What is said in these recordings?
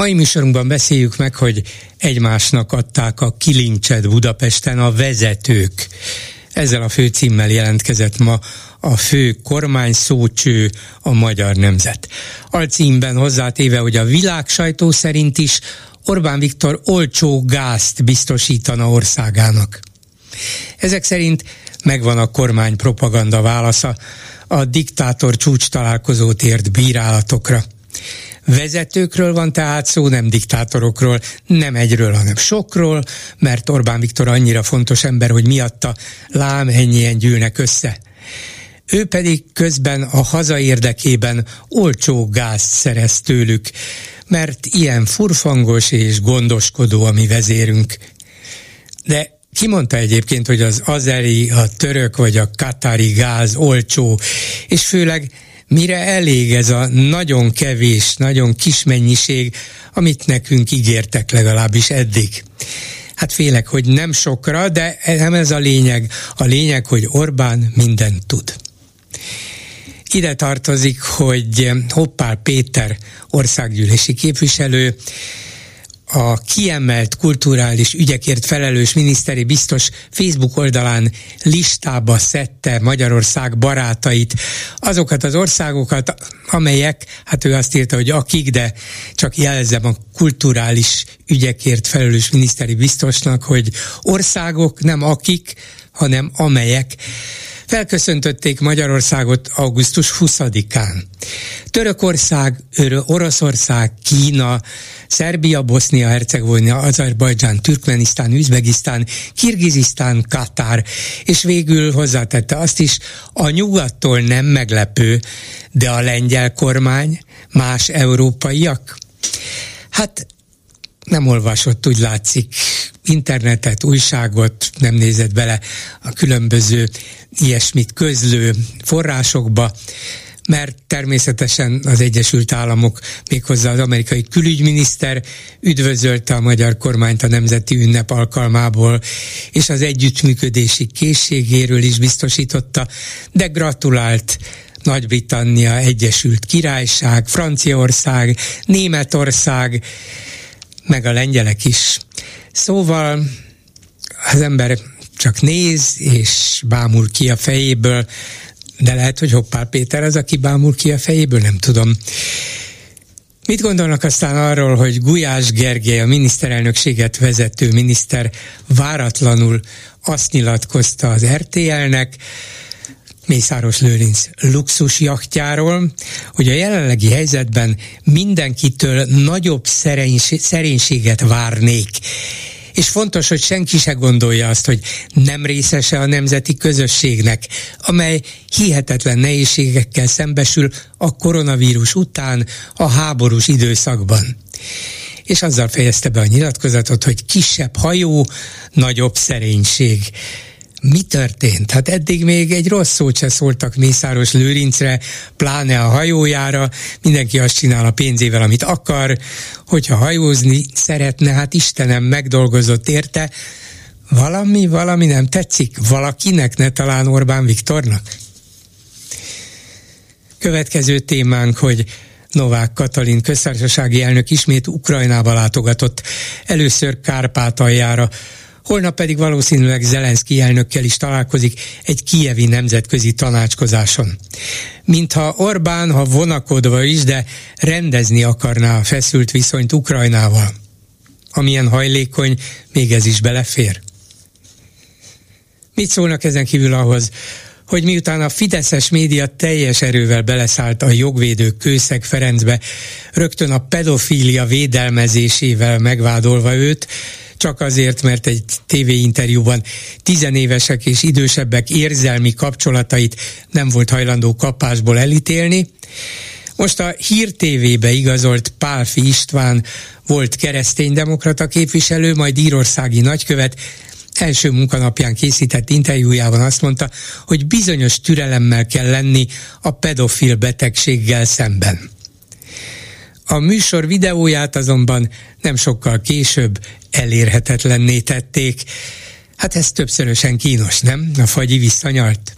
Mai műsorunkban beszéljük meg, hogy egymásnak adták a kilincset Budapesten a vezetők. Ezzel a főcímmel jelentkezett ma a fő kormány szócső a Magyar Nemzet. Alcímben hozzátéve, hogy a világ sajtó szerint is Orbán Viktor olcsó gázt biztosítana országának. Ezek szerint megvan a kormány propaganda válasza a diktátor csúcs találkozót ért bírálatokra. Vezetőkről van tehát szó, nem diktátorokról, nem egyről, hanem sokról, mert Orbán Viktor annyira fontos ember, hogy miatta lám ennyien gyűlnek össze. Ő pedig közben a haza érdekében olcsó gázt szerez tőlük, mert ilyen furfangos és gondoskodó a mi vezérünk. De ki mondta egyébként, hogy az azeri, a török vagy a katári gáz olcsó, és főleg mire elég ez a nagyon kevés, nagyon kis mennyiség, amit nekünk ígértek legalábbis eddig. Hát félek, hogy nem sokra, de nem ez a lényeg. A lényeg, hogy Orbán mindent tud. Ide tartozik, hogy Hoppál Péter országgyűlési képviselő a kiemelt kulturális ügyekért felelős miniszteri biztos Facebook oldalán listába szedte Magyarország barátait, azokat az országokat, amelyek, hát ő azt írta, hogy akik, de csak jelzem a kulturális ügyekért felelős miniszteri biztosnak, hogy országok nem akik, hanem amelyek felköszöntötték Magyarországot augusztus 20-án. Törökország, Oroszország, Kína, Szerbia, Bosznia, Hercegovina, Azerbajdzsán, Türkmenisztán, Üzbegisztán, Kirgizisztán, Katár, és végül hozzátette azt is, a nyugattól nem meglepő, de a lengyel kormány, más európaiak? Hát nem olvasott, úgy látszik, internetet, újságot, nem nézett bele a különböző ilyesmit közlő forrásokba, mert természetesen az Egyesült Államok, méghozzá az amerikai külügyminiszter üdvözölte a magyar kormányt a nemzeti ünnep alkalmából, és az együttműködési készségéről is biztosította, de gratulált nagy-Britannia, Egyesült Királyság, Franciaország, Németország, meg a lengyelek is. Szóval az ember csak néz és bámul ki a fejéből, de lehet, hogy Hoppál Péter az, aki bámul ki a fejéből, nem tudom. Mit gondolnak aztán arról, hogy Gulyás Gergely, a miniszterelnökséget vezető miniszter váratlanul azt nyilatkozta az RTL-nek, Mészáros Lőrinc luxus jachtjáról, hogy a jelenlegi helyzetben mindenkitől nagyobb szerénységet várnék, és fontos, hogy senki se gondolja azt, hogy nem részese a nemzeti közösségnek, amely hihetetlen nehézségekkel szembesül a koronavírus után a háborús időszakban. És azzal fejezte be a nyilatkozatot, hogy kisebb hajó, nagyobb szerénység mi történt? Hát eddig még egy rossz szót se szóltak Mészáros Lőrincre, pláne a hajójára, mindenki azt csinál a pénzével, amit akar, hogyha hajózni szeretne, hát Istenem megdolgozott érte, valami, valami nem tetszik, valakinek, ne talán Orbán Viktornak? Következő témánk, hogy Novák Katalin köztársasági elnök ismét Ukrajnába látogatott, először Kárpátaljára, Holnap pedig valószínűleg Zelenszky elnökkel is találkozik egy kievi nemzetközi tanácskozáson. Mintha Orbán, ha vonakodva is, de rendezni akarná a feszült viszonyt Ukrajnával. Amilyen hajlékony, még ez is belefér. Mit szólnak ezen kívül ahhoz, hogy miután a Fideszes média teljes erővel beleszállt a jogvédők Kőszeg Ferencbe, rögtön a pedofília védelmezésével megvádolva őt, csak azért, mert egy tévéinterjúban tizenévesek és idősebbek érzelmi kapcsolatait nem volt hajlandó kapásból elítélni. Most a Hír TV-be igazolt Pálfi István volt kereszténydemokrata képviselő, majd írországi nagykövet, első munkanapján készített interjújában azt mondta, hogy bizonyos türelemmel kell lenni a pedofil betegséggel szemben. A műsor videóját azonban nem sokkal később elérhetetlenné tették. Hát ez többszörösen kínos, nem? A fagyi visszanyalt.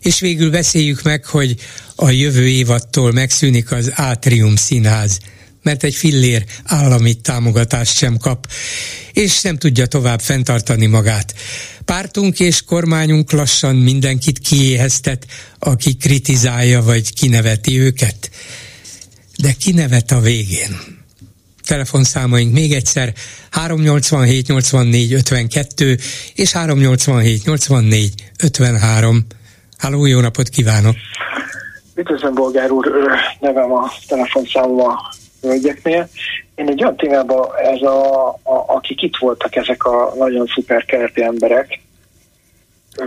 És végül beszéljük meg, hogy a jövő évattól megszűnik az Átrium Színház, mert egy fillér állami támogatást sem kap, és nem tudja tovább fenntartani magát. Pártunk és kormányunk lassan mindenkit kiéheztet, aki kritizálja vagy kineveti őket. De kinevet a végén. Telefonszámaink még egyszer 387 84 52 és 387 84 53. Háló, jó napot kívánok! Üdvözlöm, Bolgár úr, nevem a telefonszámom a hölgyeknél. Én egy olyan témában, ez a, a, akik itt voltak ezek a nagyon szuper keleti emberek,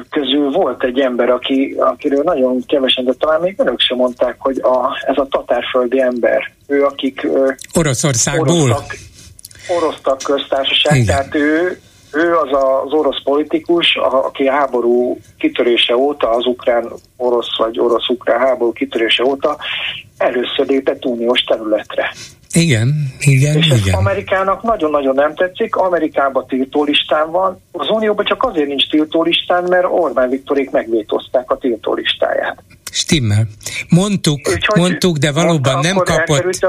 közül volt egy ember, aki, akiről nagyon kevesen, de talán még önök sem mondták, hogy a, ez a tatárföldi ember, ő akik Oroszországból orosztak, orosztak köztársaság, Igen. tehát ő, ő az az orosz politikus, aki a háború kitörése óta, az ukrán-orosz vagy orosz-ukrán háború kitörése óta először lépett uniós területre. Igen, igen, és igen. Amerikának nagyon-nagyon nem tetszik, Amerikában tiltólistán van, az Unióban csak azért nincs tiltólistán, mert Orbán Viktorék megvétozták a tiltólistáját. Stimmel. Mondtuk, Úgyhogy mondtuk, de valóban nem kapott.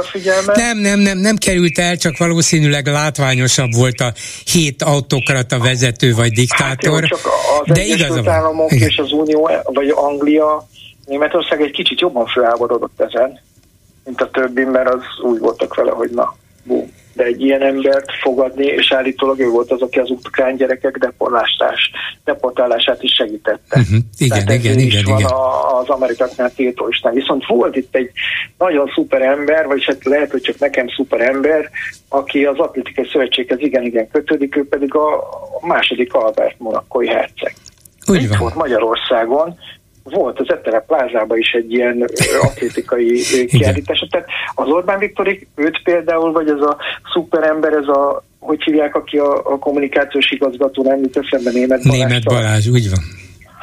Nem, nem, nem, nem került el, csak valószínűleg látványosabb volt a hét autokrata vezető vagy diktátor. Hát jó, csak az de Egyesült Államok és az Unió, vagy Anglia, Németország egy kicsit jobban felháborodott ezen mint a többi, mert az úgy voltak vele, hogy na, bum. De egy ilyen embert fogadni, és állítólag ő volt az, aki az ukrán gyerekek deportálását, deportálását is segítette. Uh-huh. Igen, Tehát igen, igen, van igen. A, az amerikaknál tiltóistán. Viszont volt itt egy nagyon szuper ember, vagy hát lehet, hogy csak nekem szuper ember, aki az Atlétikai Szövetséghez igen-igen kötődik, ő pedig a második Albert monakói herceg. Úgy van. volt Magyarországon, volt az Etere plázában is egy ilyen atlétikai kiállítás. Tehát az Orbán Viktorik, őt például, vagy ez a szuperember, ez a, hogy hívják, aki a, a kommunikációs igazgató, nem jut eszembe Német Balázs. Német Balázs, úgy van.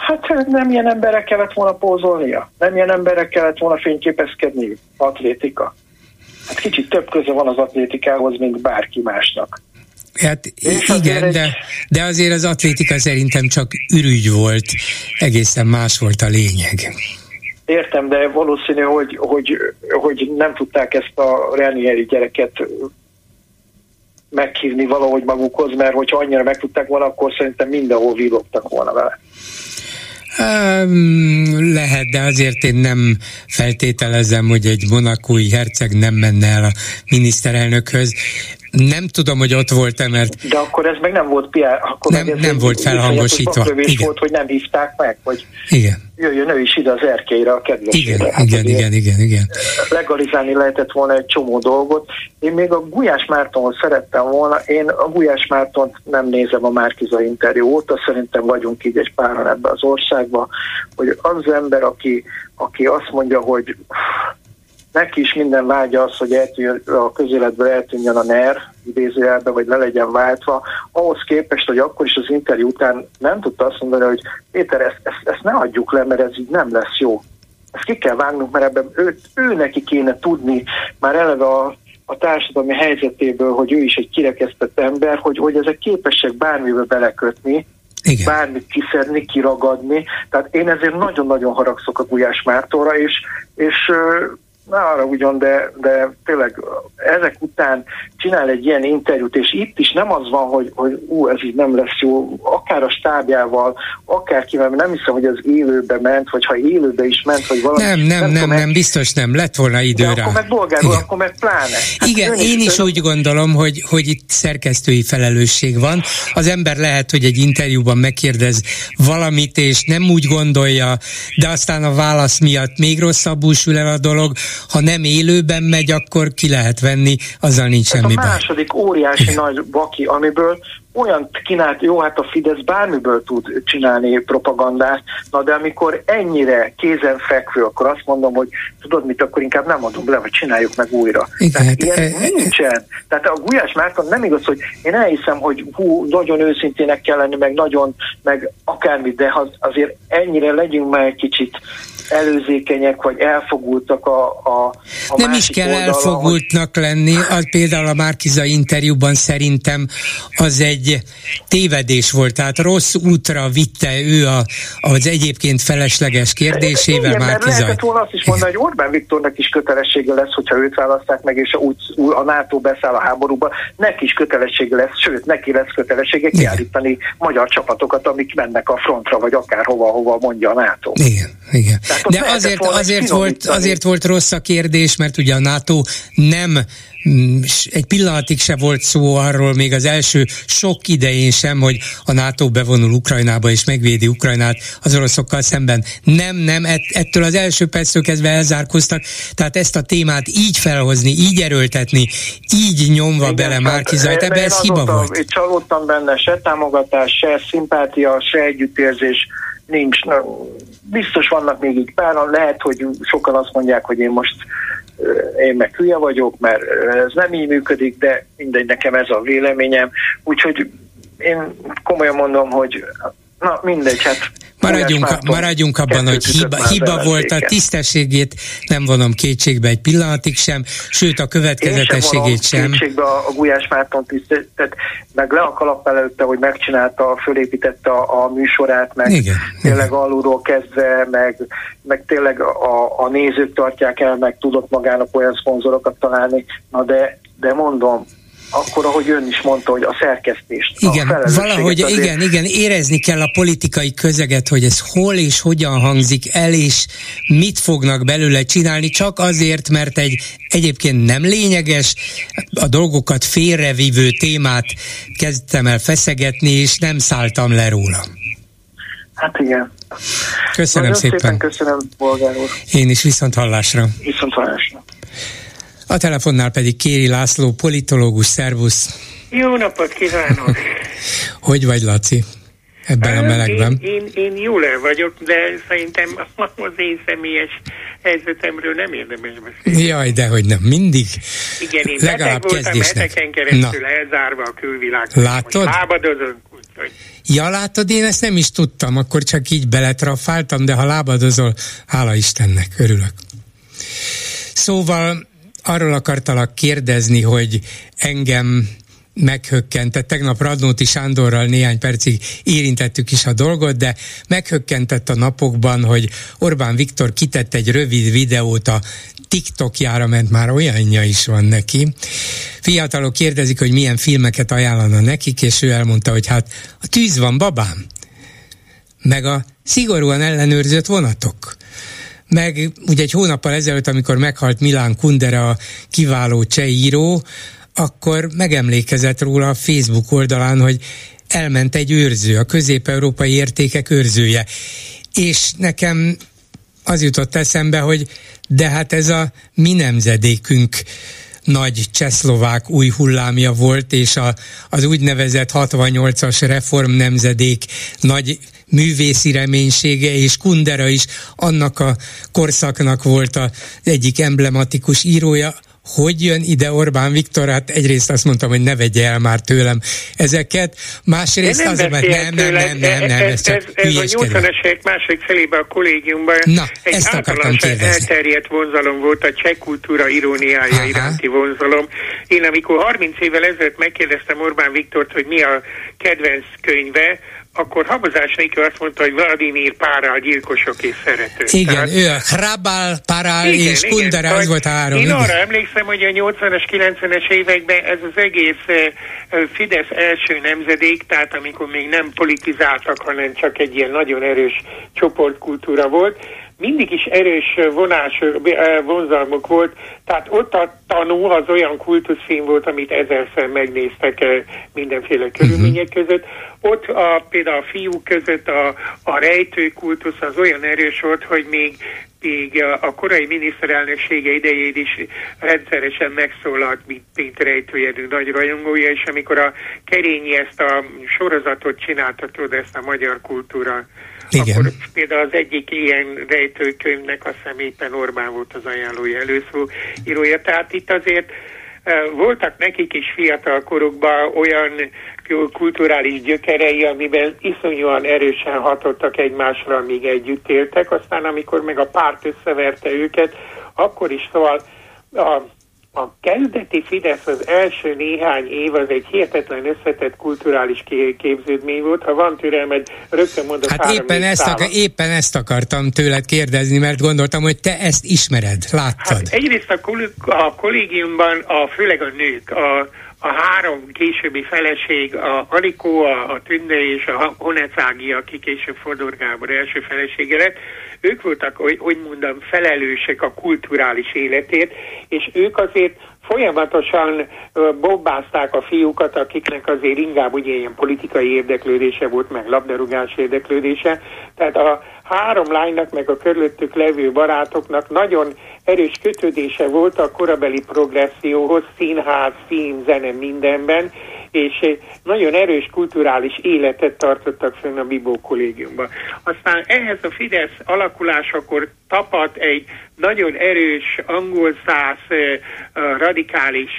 Hát nem ilyen emberek kellett volna pózolnia, nem ilyen emberek kellett volna fényképezkedni, atlétika. Hát kicsit több köze van az atlétikához, mint bárki másnak. Hát igen, de, de azért az atlétika szerintem csak ürügy volt, egészen más volt a lényeg. Értem, de valószínű, hogy, hogy, hogy nem tudták ezt a Renieri gyereket meghívni valahogy magukhoz, mert hogyha annyira meg tudták volna, akkor szerintem mindenhol villogtak volna vele. Lehet, de azért én nem feltételezem, hogy egy monakói herceg nem menne el a miniszterelnökhöz. Nem tudom, hogy ott volt-e, mert... De akkor ez meg nem volt PR, akkor nem, nem volt felhangosítva. Igen. volt, hogy nem hívták meg, hogy igen. jöjjön ő is ide az erkélyre a kedvesére. Igen, hát igen, igen, igen, igen. Legalizálni lehetett volna egy csomó dolgot. Én még a Gulyás Mártonhoz szerettem volna, én a Gulyás Mártont nem nézem a Márkiza interjú óta, szerintem vagyunk így egy páran ebbe az országba, hogy az ember, aki, aki azt mondja, hogy neki is minden vágya az, hogy eltűn, a közéletből eltűnjön a NER, idézőjelbe, vagy le legyen váltva, ahhoz képest, hogy akkor is az interjú után nem tudta azt mondani, hogy Péter, ezt, ezt, ezt ne adjuk le, mert ez így nem lesz jó. Ezt ki kell vágnunk, mert ebben ő, ő neki kéne tudni már eleve a, a társadalmi helyzetéből, hogy ő is egy kirekesztett ember, hogy, hogy ezek képesek bármibe belekötni, igen. bármit kiszedni, kiragadni. Tehát én ezért nagyon-nagyon haragszok a Gulyás Mártóra, és, és ne arra ugyan, de, de tényleg ezek után csinál egy ilyen interjút, és itt is nem az van, hogy, hogy ú, ez így nem lesz jó, akár a stábjával, akár ki, mert nem hiszem, hogy az élőbe ment, vagy ha élőbe is ment, vagy valami. Nem, nem, nem, nem, nem biztos nem, lett volna idő de rá. akkor meg bolgárul, akkor meg pláne. Hát Igen, én is, is úgy gondolom, hogy, hogy itt szerkesztői felelősség van. Az ember lehet, hogy egy interjúban megkérdez valamit, és nem úgy gondolja, de aztán a válasz miatt még rosszabbul sül el a dolog, ha nem élőben megy, akkor ki lehet venni, azzal nincs semmi baj. a második óriási nagy baki, amiből olyan kínált, jó, hát a Fidesz bármiből tud csinálni propagandát, na de amikor ennyire kézenfekvő, akkor azt mondom, hogy tudod mit, akkor inkább nem adom le, vagy csináljuk meg újra. Igen, Tehát hát, ilyen e, e, nincsen. Tehát a Gulyás Márton nem igaz, hogy én elhiszem, hogy hú, nagyon őszintének kell lenni, meg nagyon, meg akármit, de azért ennyire legyünk már egy kicsit előzékenyek, vagy elfogultak a, a, a Nem is kell oldalon, elfogultnak hogy... lenni, az például a Márkiza interjúban szerintem az egy tévedés volt, tehát rossz útra vitte ő a, az egyébként felesleges kérdésével Igen, Márkiza. lehetett volna azt is mondani, hogy Orbán Viktornak is kötelessége lesz, hogyha őt választák meg, és úgy, a NATO beszáll a háborúba, neki is kötelessége lesz, sőt, neki lesz kötelessége kiállítani magyar csapatokat, amik mennek a frontra, vagy akárhova, hova mondja a NATO. Igen, igen. Tehát de azért, azért, volt, azért volt rossz a kérdés, mert ugye a NATO nem egy pillanatig se volt szó arról, még az első sok idején sem, hogy a NATO bevonul Ukrajnába és megvédi Ukrajnát az oroszokkal szemben. Nem, nem, ettől az első perctől kezdve elzárkoztak, tehát ezt a témát így felhozni, így erőltetni, így nyomva Igen, bele Márkizajt, ebbe ez hiba volt. Én csalódtam benne, se támogatás, se szimpátia, se együttérzés nincs, na, biztos vannak még így páran, lehet, hogy sokan azt mondják, hogy én most én meg hülye vagyok, mert ez nem így működik, de mindegy, nekem ez a véleményem. Úgyhogy én komolyan mondom, hogy na mindegy, hát Maradjunk, maradjunk abban, hogy hiba, hiba volt, a tisztességét nem vonom kétségbe egy pillanatig sem, sőt a következetességét sem. sem. kétségbe a, a Gulyás Márton tisztességet, meg le a kalap előtte, hogy megcsinálta, fölépítette a, a műsorát, meg igen, tényleg igen. alulról kezdve, meg, meg tényleg a, a nézők tartják el, meg tudott magának olyan szponzorokat találni, na de, de mondom, akkor, ahogy ön is mondta, hogy a szerkesztést. Igen, a valahogy azért... igen, igen, érezni kell a politikai közeget, hogy ez hol és hogyan hangzik el, és mit fognak belőle csinálni, csak azért, mert egy egyébként nem lényeges, a dolgokat félrevívő témát kezdtem el feszegetni, és nem szálltam le róla. Hát igen. Köszönöm Nagyon szépen. szépen. Köszönöm, Bolgár úr. Én is viszont hallásra. Viszont hallásra. A telefonnál pedig Kéri László, politológus, szervusz. Jó napot kívánok! hogy vagy, Laci? Ebben a melegben. Én, én, én jól el vagyok, de szerintem az én személyes helyzetemről nem érdemes beszélni. Jaj, de hogy nem, mindig. Igen, én Legalább beteg voltam heteken keresztül Na. elzárva a külvilág. Látod? Lábadozunk, úgyhogy. Ja, látod, én ezt nem is tudtam, akkor csak így beletrafáltam, de ha lábadozol, hála Istennek, örülök. Szóval arról akartalak kérdezni, hogy engem meghökkentett. Tegnap Radnóti Sándorral néhány percig érintettük is a dolgot, de meghökkentett a napokban, hogy Orbán Viktor kitett egy rövid videót a TikTokjára, mert már olyanja is van neki. Fiatalok kérdezik, hogy milyen filmeket ajánlana nekik, és ő elmondta, hogy hát a tűz van, babám, meg a szigorúan ellenőrzött vonatok meg ugye egy hónappal ezelőtt, amikor meghalt Milán Kundera, a kiváló cseh író, akkor megemlékezett róla a Facebook oldalán, hogy elment egy őrző, a közép-európai értékek őrzője. És nekem az jutott eszembe, hogy de hát ez a mi nemzedékünk nagy csehszlovák új hullámja volt, és a, az úgynevezett 68-as reform nemzedék nagy művészi reménysége, és Kundera is annak a korszaknak volt az egyik emblematikus írója, hogy jön ide Orbán Viktor, hát egyrészt azt mondtam, hogy ne vegye el már tőlem ezeket, másrészt nem az, mert nem, nem, nem, nem, nem, ez, csak ez, ez a 80-es évek második felébe a kollégiumban Na, egy ezt akartam kérdezni. elterjedt vonzalom volt, a cseh kultúra iróniája Aha. iránti vonzalom. Én amikor 30 évvel ezelőtt megkérdeztem Orbán Viktort, hogy mi a kedvenc könyve, akkor Habozás Nikő azt mondta, hogy Vladimir Párál gyilkosok és szeretők. Igen, Tehát, ő a Hrabál, Párál igen, és Kundera, az volt a három. Én igen. arra emlékszem, hogy a 80-as, 90-es években ez az egész Fidesz első nemzedék, tehát amikor még nem politizáltak, hanem csak egy ilyen nagyon erős csoportkultúra volt, mindig is erős vonás, vonzalmuk volt, tehát ott a tanú az olyan kultuszfilm volt, amit ezerszer megnéztek mindenféle körülmények között. Ott a, például a fiúk között a, a rejtő kultusz az olyan erős volt, hogy még még a korai miniszterelnöksége idején is rendszeresen megszólalt, mint, mint rejtőjedő nagy rajongója, és amikor a Kerényi ezt a sorozatot csinálta, tudod, ezt a magyar kultúra igen. Akkor például az egyik ilyen rejtőkönyvnek a szemépen Orbán volt az ajánlója előszó írója. Tehát itt azért voltak nekik is fiatal korukban olyan kulturális gyökerei, amiben iszonyúan erősen hatottak egymásra, amíg együtt éltek, aztán amikor meg a párt összeverte őket, akkor is szóval a a kezdeti Fidesz az első néhány év az egy hihetetlen összetett kulturális képződmény volt. Ha van türelmed, rögtön mondok Hát éppen ezt, akar, éppen ezt akartam tőled kérdezni, mert gondoltam, hogy te ezt ismered, láttad. Hát egyrészt a, a kollégiumban, a, főleg a nők, a, a három későbbi feleség, a Anikó, a, a Tünde és a Honecági, aki később Fodor Gábor első felesége lett, ők voltak, hogy, mondom, felelősek a kulturális életét, és ők azért folyamatosan bobbázták a fiúkat, akiknek azért inkább ugye ilyen politikai érdeklődése volt, meg labdarúgás érdeklődése. Tehát a három lánynak, meg a körülöttük levő barátoknak nagyon erős kötődése volt a korabeli progresszióhoz, színház, film, zene mindenben, és nagyon erős kulturális életet tartottak fönn a Bibó kollégiumban. Aztán ehhez a Fidesz alakulásakor tapadt egy nagyon erős angol száz radikális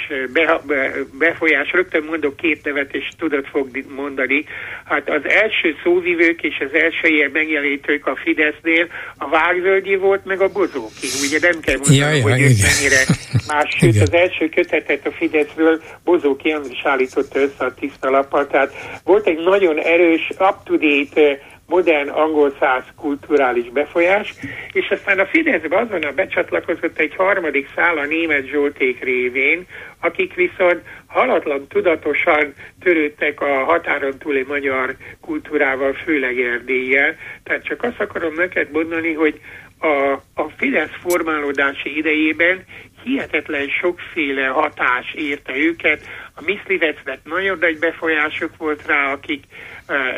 befolyás. Rögtön mondok két nevet, és tudod fog mondani. Hát az első szóvivők és az első ilyen megjelenítők a Fidesznél a Vágvölgyi volt, meg a Bozóki. Ugye nem kell mondani, ja, ja, hogy ők mennyire más. Sőt, az első kötetet a Fideszről Bozóki Andris állította össze a tiszta lappal. Tehát volt egy nagyon erős, up-to-date modern angol száz kulturális befolyás, és aztán a Fideszbe azonnal becsatlakozott egy harmadik szál a német Zsolték révén, akik viszont halatlan tudatosan törődtek a határon túli magyar kultúrával, főleg Erdéllyel. Tehát csak azt akarom neked mondani, hogy a, a Fidesz formálódási idejében hihetetlen sokféle hatás érte őket. A Miszlivecnek nagyon nagy befolyásuk volt rá, akik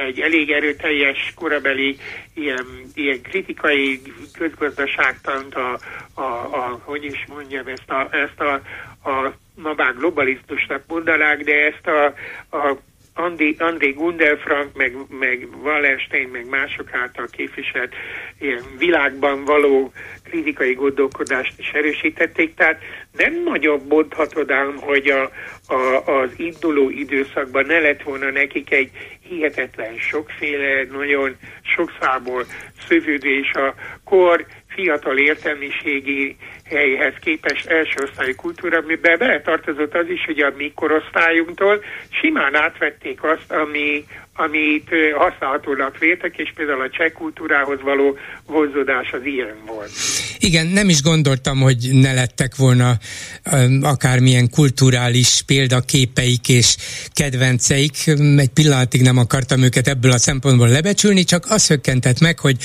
egy elég erőteljes korabeli ilyen, ilyen kritikai közgazdaságtant, a, a, a, hogy is mondjam, ezt a, ezt a, a ma már globalizmusnak mondanák, de ezt a, a Andi, André Gundelfrank, meg, meg Wallenstein, meg mások által képviselt ilyen világban való kritikai gondolkodást is erősítették, tehát nem nagyobb mondhatod ám, hogy a, a, az induló időszakban ne lett volna nekik egy hihetetlen sokféle, nagyon sokszából szövődő, és a kor fiatal értelmiségi helyhez képest első osztályi kultúra, amiben beletartozott az is, hogy a mi korosztályunktól simán átvették azt, ami, amit használhatónak véltek, és például a cseh kultúrához való vonzódás az ilyen volt. Igen, nem is gondoltam, hogy ne lettek volna akármilyen kulturális példaképeik és kedvenceik. Egy pillanatig nem akartam őket ebből a szempontból lebecsülni, csak azt hökkentett meg, hogy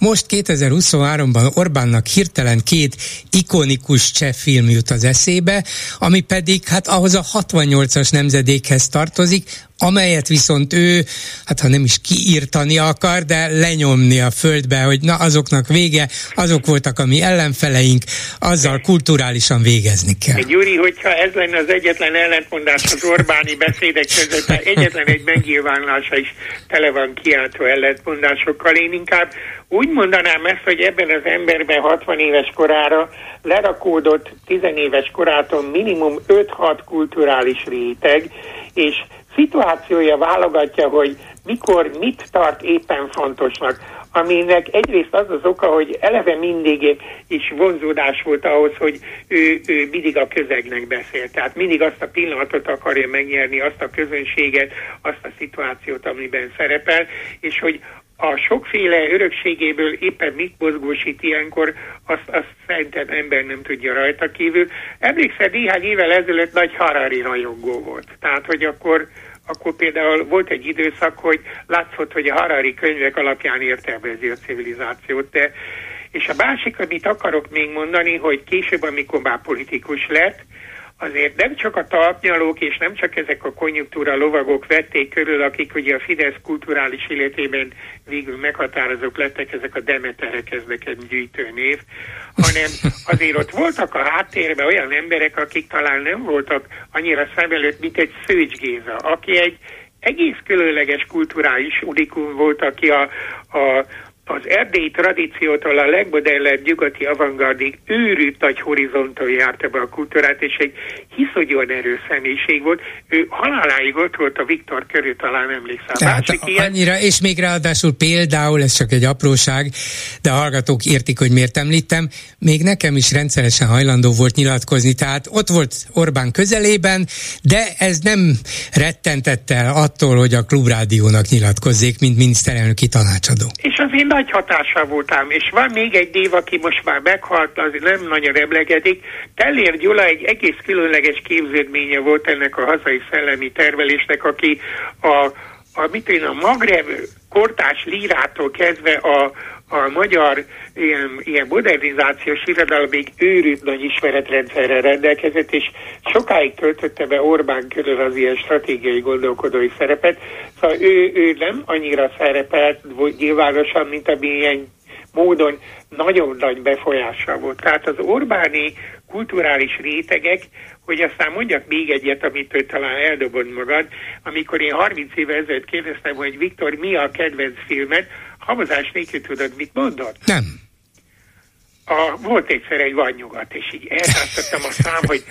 most 2023-ban Orbánnak hirtelen két ikonikus cseh film jut az eszébe, ami pedig hát ahhoz a 68-as nemzedékhez tartozik, amelyet viszont ő, hát ha nem is kiírtani akar, de lenyomni a földbe, hogy na azoknak vége, azok voltak a mi ellenfeleink, azzal kulturálisan végezni kell. Gyuri, hogyha ez lenne az egyetlen ellentmondás az Orbáni beszédek között, egyetlen egy megnyilvánulása is tele van kiáltó ellentmondásokkal, én inkább úgy mondanám ezt, hogy ebben az emberben 60 éves korára lerakódott 10 éves korától minimum 5-6 kulturális réteg, és szituációja válogatja, hogy mikor mit tart éppen fontosnak, aminek egyrészt az az oka, hogy eleve mindig is vonzódás volt ahhoz, hogy ő, ő mindig a közegnek beszél. Tehát mindig azt a pillanatot akarja megnyerni, azt a közönséget, azt a szituációt, amiben szerepel, és hogy a sokféle örökségéből éppen mit mozgósít ilyenkor, azt, azt szerintem ember nem tudja rajta kívül. Emlékszel, néhány évvel ezelőtt nagy Harari rajongó volt. Tehát, hogy akkor akkor például volt egy időszak, hogy látszott, hogy a Harari könyvek alapján értelmezi a civilizációt, de És a másik, amit akarok még mondani, hogy később, amikor már politikus lett, azért nem csak a talpnyalók és nem csak ezek a konjunktúra lovagok vették körül, akik ugye a Fidesz kulturális életében végül meghatározók lettek, ezek a Demeterek, ez nekem gyűjtő név, hanem azért ott voltak a háttérben olyan emberek, akik talán nem voltak annyira szem előtt, mint egy Szőcs Géza, aki egy egész különleges kulturális unikum volt, aki a, a az erdélyi tradíciótól a legmodernebb nyugati avantgardig őrült nagy horizonton járta be a kultúrát, és egy hiszonyúan erős személyiség volt. Ő haláláig ott volt a Viktor körül, talán emlékszem. Tehát Másik annyira, ilyen... és még ráadásul például, ez csak egy apróság, de a hallgatók értik, hogy miért említem, még nekem is rendszeresen hajlandó volt nyilatkozni, tehát ott volt Orbán közelében, de ez nem rettentette el attól, hogy a klubrádiónak nyilatkozzék, mint miniszterelnöki tanácsadó. És az én nagy hatással voltam, és van még egy dév, aki most már meghalt, az nem nagyon emlegedik. Tellér Gyula egy egész különleges képződménye volt ennek a hazai szellemi tervelésnek, aki a, a, mit én, a Magreb kortás lírától kezdve a, a magyar ilyen, ilyen modernizációs irodalomig őrült nagy ismeretrendszerrel rendelkezett, és sokáig töltötte be Orbán körül az ilyen stratégiai gondolkodói szerepet. Szóval ő, ő nem annyira szerepelt nyilvánosan, mint ami ilyen módon nagyon nagy befolyással volt. Tehát az Orbáni kulturális rétegek, hogy aztán mondjak még egyet, amit ő talán eldobod magad, amikor én 30 éve ezelőtt kérdeztem, hogy Viktor, mi a kedvenc filmet, havazás nélkül tudod, mit mondott? Nem. A, volt egyszer egy vadnyugat, és így eltártottam a szám, hogy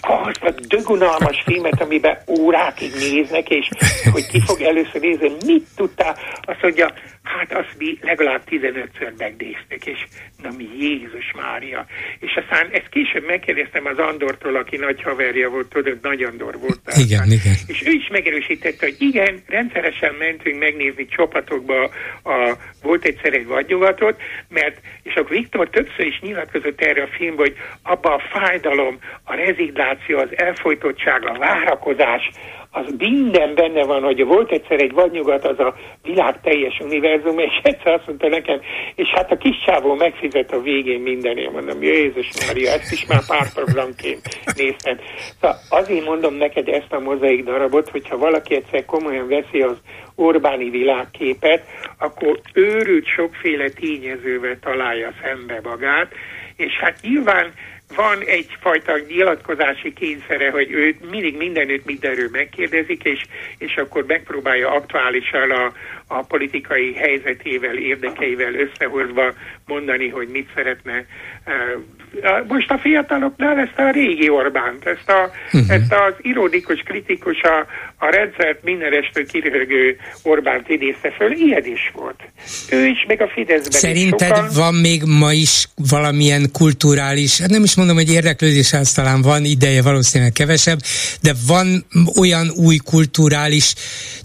azt a dögunalmas filmet, amiben órákig néznek, és hogy ki fog először nézni, mit tudtál, azt mondja, hát azt mi legalább 15-ször megnéztük, és na mi Jézus Mária. És aztán ezt később megkérdeztem az Andortól, aki nagy haverja volt, tudod, Nagy Andor volt. Igen, aztán. igen. És ő is megerősítette, hogy igen, rendszeresen mentünk megnézni csapatokba a, volt egyszer egy vadnyugatot, mert, és akkor Viktor többször is nyilatkozott erre a film, hogy abba a fájdalom, a rezignáció, az elfolytottság, a várakozás, az minden benne van, hogy volt egyszer egy vadnyugat, az a világ teljes univerzum, és egyszer azt mondta nekem, és hát a kis csávó megfizet a végén mindenért, mondom, Jézus Mária, ezt is már pár programként néztem. Szóval azért mondom neked ezt a mozaik darabot, hogyha valaki egyszer komolyan veszi az Orbáni világképet, akkor őrült sokféle tényezővel találja szembe magát, és hát nyilván van egyfajta nyilatkozási kényszere, hogy ő mindig mindenütt mindenről megkérdezik, és, és akkor megpróbálja aktuálisan a, a politikai helyzetével, érdekeivel összehozva mondani, hogy mit szeretne most a fiataloknál ezt a régi Orbánt, ezt, a, uh-huh. ezt az ironikus, kritikus, a, a rendszert mindenestől kiröhögő Orbánt idézte föl, ilyen is volt. Ő is, meg a Fideszben Szerinted is sokan... van még ma is valamilyen kulturális, hát nem is mondom, hogy érdeklődés, az talán van ideje, valószínűleg kevesebb, de van olyan új kulturális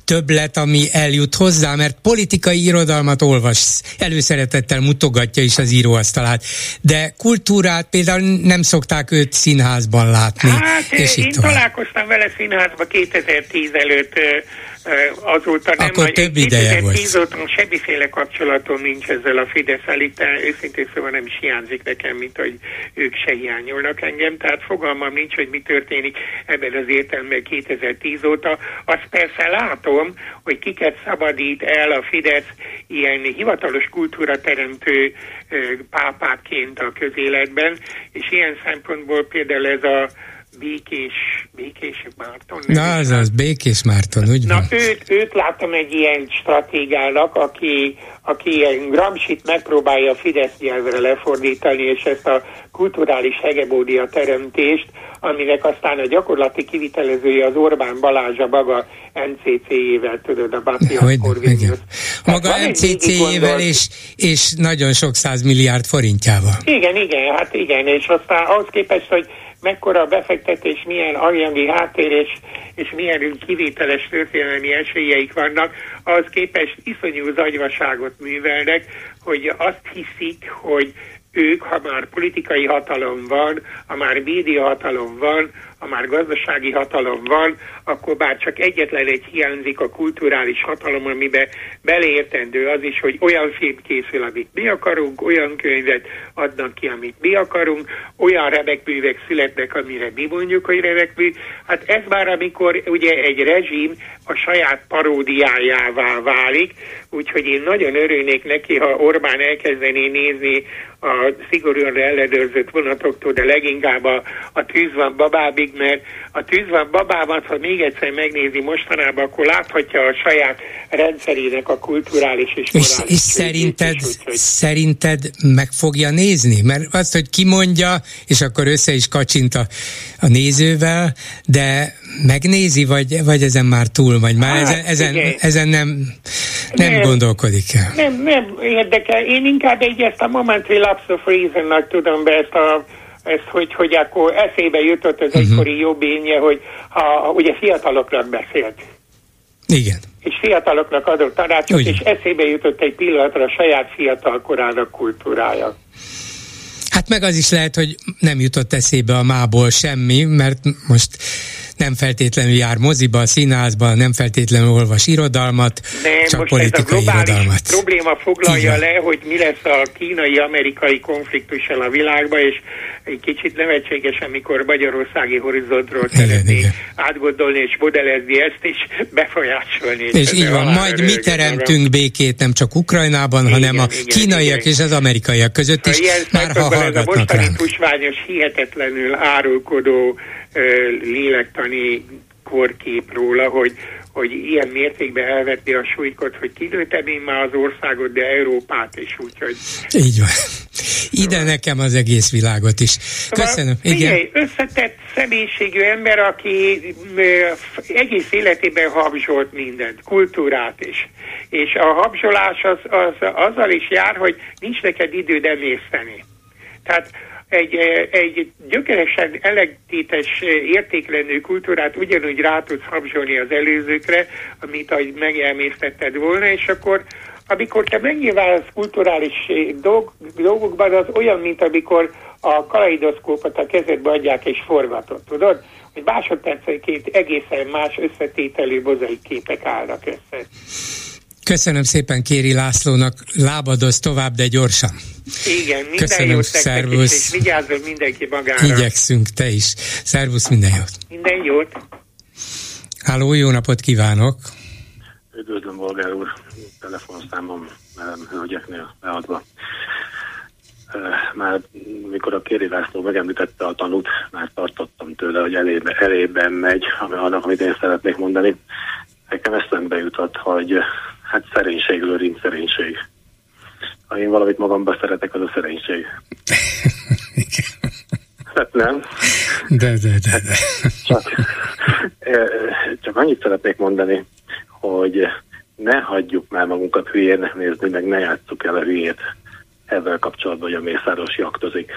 többlet, ami eljut hozzá, mert politikai irodalmat olvas, előszeretettel mutogatja is az íróasztalát, de kultúrát például nem szokták őt színházban látni. Hát és én találkoztam vele színházban 2010 előtt azóta nem, Akkor több ideje volt. óta semmiféle kapcsolatom nincs ezzel a fidesz itt őszintén szóval nem is hiányzik nekem, mint hogy ők se hiányolnak engem, tehát fogalmam nincs, hogy mi történik ebben az értelemben 2010 óta. Azt persze látom, hogy kiket szabadít el a Fidesz ilyen hivatalos kultúra teremtő pápáként a közéletben, és ilyen szempontból például ez a Békés, Békés Márton. Na, az az, Békés Márton, úgy Na, van. őt, őt láttam egy ilyen stratégának, aki, aki ilyen Gramsit megpróbálja a Fidesz nyelvre lefordítani, és ezt a kulturális hegemónia teremtést, aminek aztán a gyakorlati kivitelezője az Orbán Balázs a maga NCC-jével, tudod, a Batian Corvinus. Maga NCC-jével és, és nagyon sok százmilliárd forintjával. Igen, igen, hát igen, és aztán ahhoz képest, hogy mekkora a befektetés, milyen anyagi háttér és, és milyen kivételes történelmi esélyeik vannak, az képest iszonyú zagyvaságot művelnek, hogy azt hiszik, hogy ők, ha már politikai hatalom van, ha már média hatalom van, ha már gazdasági hatalom van, akkor bár csak egyetlen egy hiányzik a kulturális hatalom, amiben beleértendő az is, hogy olyan film készül, amit mi akarunk, olyan könyvet adnak ki, amit mi akarunk, olyan remekművek születnek, amire mi mondjuk, hogy remekmű. Hát ez már amikor ugye egy rezsim a saját paródiájává válik, úgyhogy én nagyon örülnék neki, ha Orbán elkezdené nézni a szigorúan ellenőrzött vonatoktól, de leginkább a, a tűz van babábig, mert a tűz van babában, ha még egyszer megnézi mostanában, akkor láthatja a saját rendszerének a kulturális és morális. És, és szerinted, is, úgyhogy... szerinted meg fogja nézni? Mert azt, hogy kimondja, és akkor össze is kacsint a, a nézővel, de megnézi, vagy, vagy ezen már túl vagy? Már hát, ezen, ezen, ezen nem, nem, nem gondolkodik el? Nem, nem érdekel. Én inkább egy ezt a momentary lapse of reason tudom be ezt a ezt, hogy, hogy akkor eszébe jutott az uh-huh. egykori jobb énje, hogy ha ugye fiataloknak beszélt. Igen. És fiataloknak adott tanácsot, Ugyan. és eszébe jutott egy pillanatra a saját fiatal korának kultúrája. Hát meg az is lehet, hogy nem jutott eszébe a mából semmi, mert most nem feltétlenül jár moziba, színházba, nem feltétlenül olvas irodalmat, nem, csak most politikai ez a irodalmat. probléma foglalja Igen. le, hogy mi lesz a kínai-amerikai konfliktussal a világban, és egy kicsit nevetséges, amikor magyarországi horizontról szeretné átgondolni és modellezni ezt, és befolyásolni. És, és így van, majd mi teremtünk magam. békét nem csak Ukrajnában, igen, hanem a igen, kínaiak igen. és az amerikaiak között is, már ha hallgatnak ez a mostani tusványos, hihetetlenül árulkodó lélektani korkép róla, hogy, hogy ilyen mértékben elvetni a súlykot, hogy kinőttem én már az országot, de Európát is, úgyhogy... Így van. Ide nekem az egész világot is. Szóval Köszönöm. Szóval, Igen. Figyelj, összetett személyiségű ember, aki egész életében habzsolt mindent, kultúrát is. És a habzsolás az, az, azzal is jár, hogy nincs neked időd emészteni. Tehát egy, egy gyökeresen elektítes értéklenő kultúrát ugyanúgy rá tudsz habzsolni az előzőkre, amit ahogy megelmésztetted volna, és akkor amikor te megnyilvánulsz kulturális dolg, dolgokban, az olyan, mint amikor a kaleidoszkópot a kezedbe adják és forgatod, tudod? Hogy másodpercenként egészen más összetételű mozaik képek állnak össze. Köszönöm szépen Kéri Lászlónak, lábadoz tovább, de gyorsan. Igen, minden Köszönöm, jót szervusz. és vigyázzon mindenki magára. Igyekszünk, te is. Szervusz, minden jót. Minden jót. Háló, jó napot kívánok. Üdvözlöm, Bolgár úr. Telefonszámom hölgyeknél beadva. Már mikor a Kéri László megemlítette a tanút, már tartottam tőle, hogy elébe, elében megy, ami annak, amit én szeretnék mondani. Nekem eszembe jutott, hogy hát szerénység, lőrinc szerénység. Ha én valamit magamban szeretek, az a szerénység. Hát nem. De, de, de, de. Csak, csak annyit szeretnék mondani, hogy ne hagyjuk már magunkat hülyének nézni, meg ne játsszuk el a hülyét ezzel kapcsolatban, hogy a Mészáros jaktozik.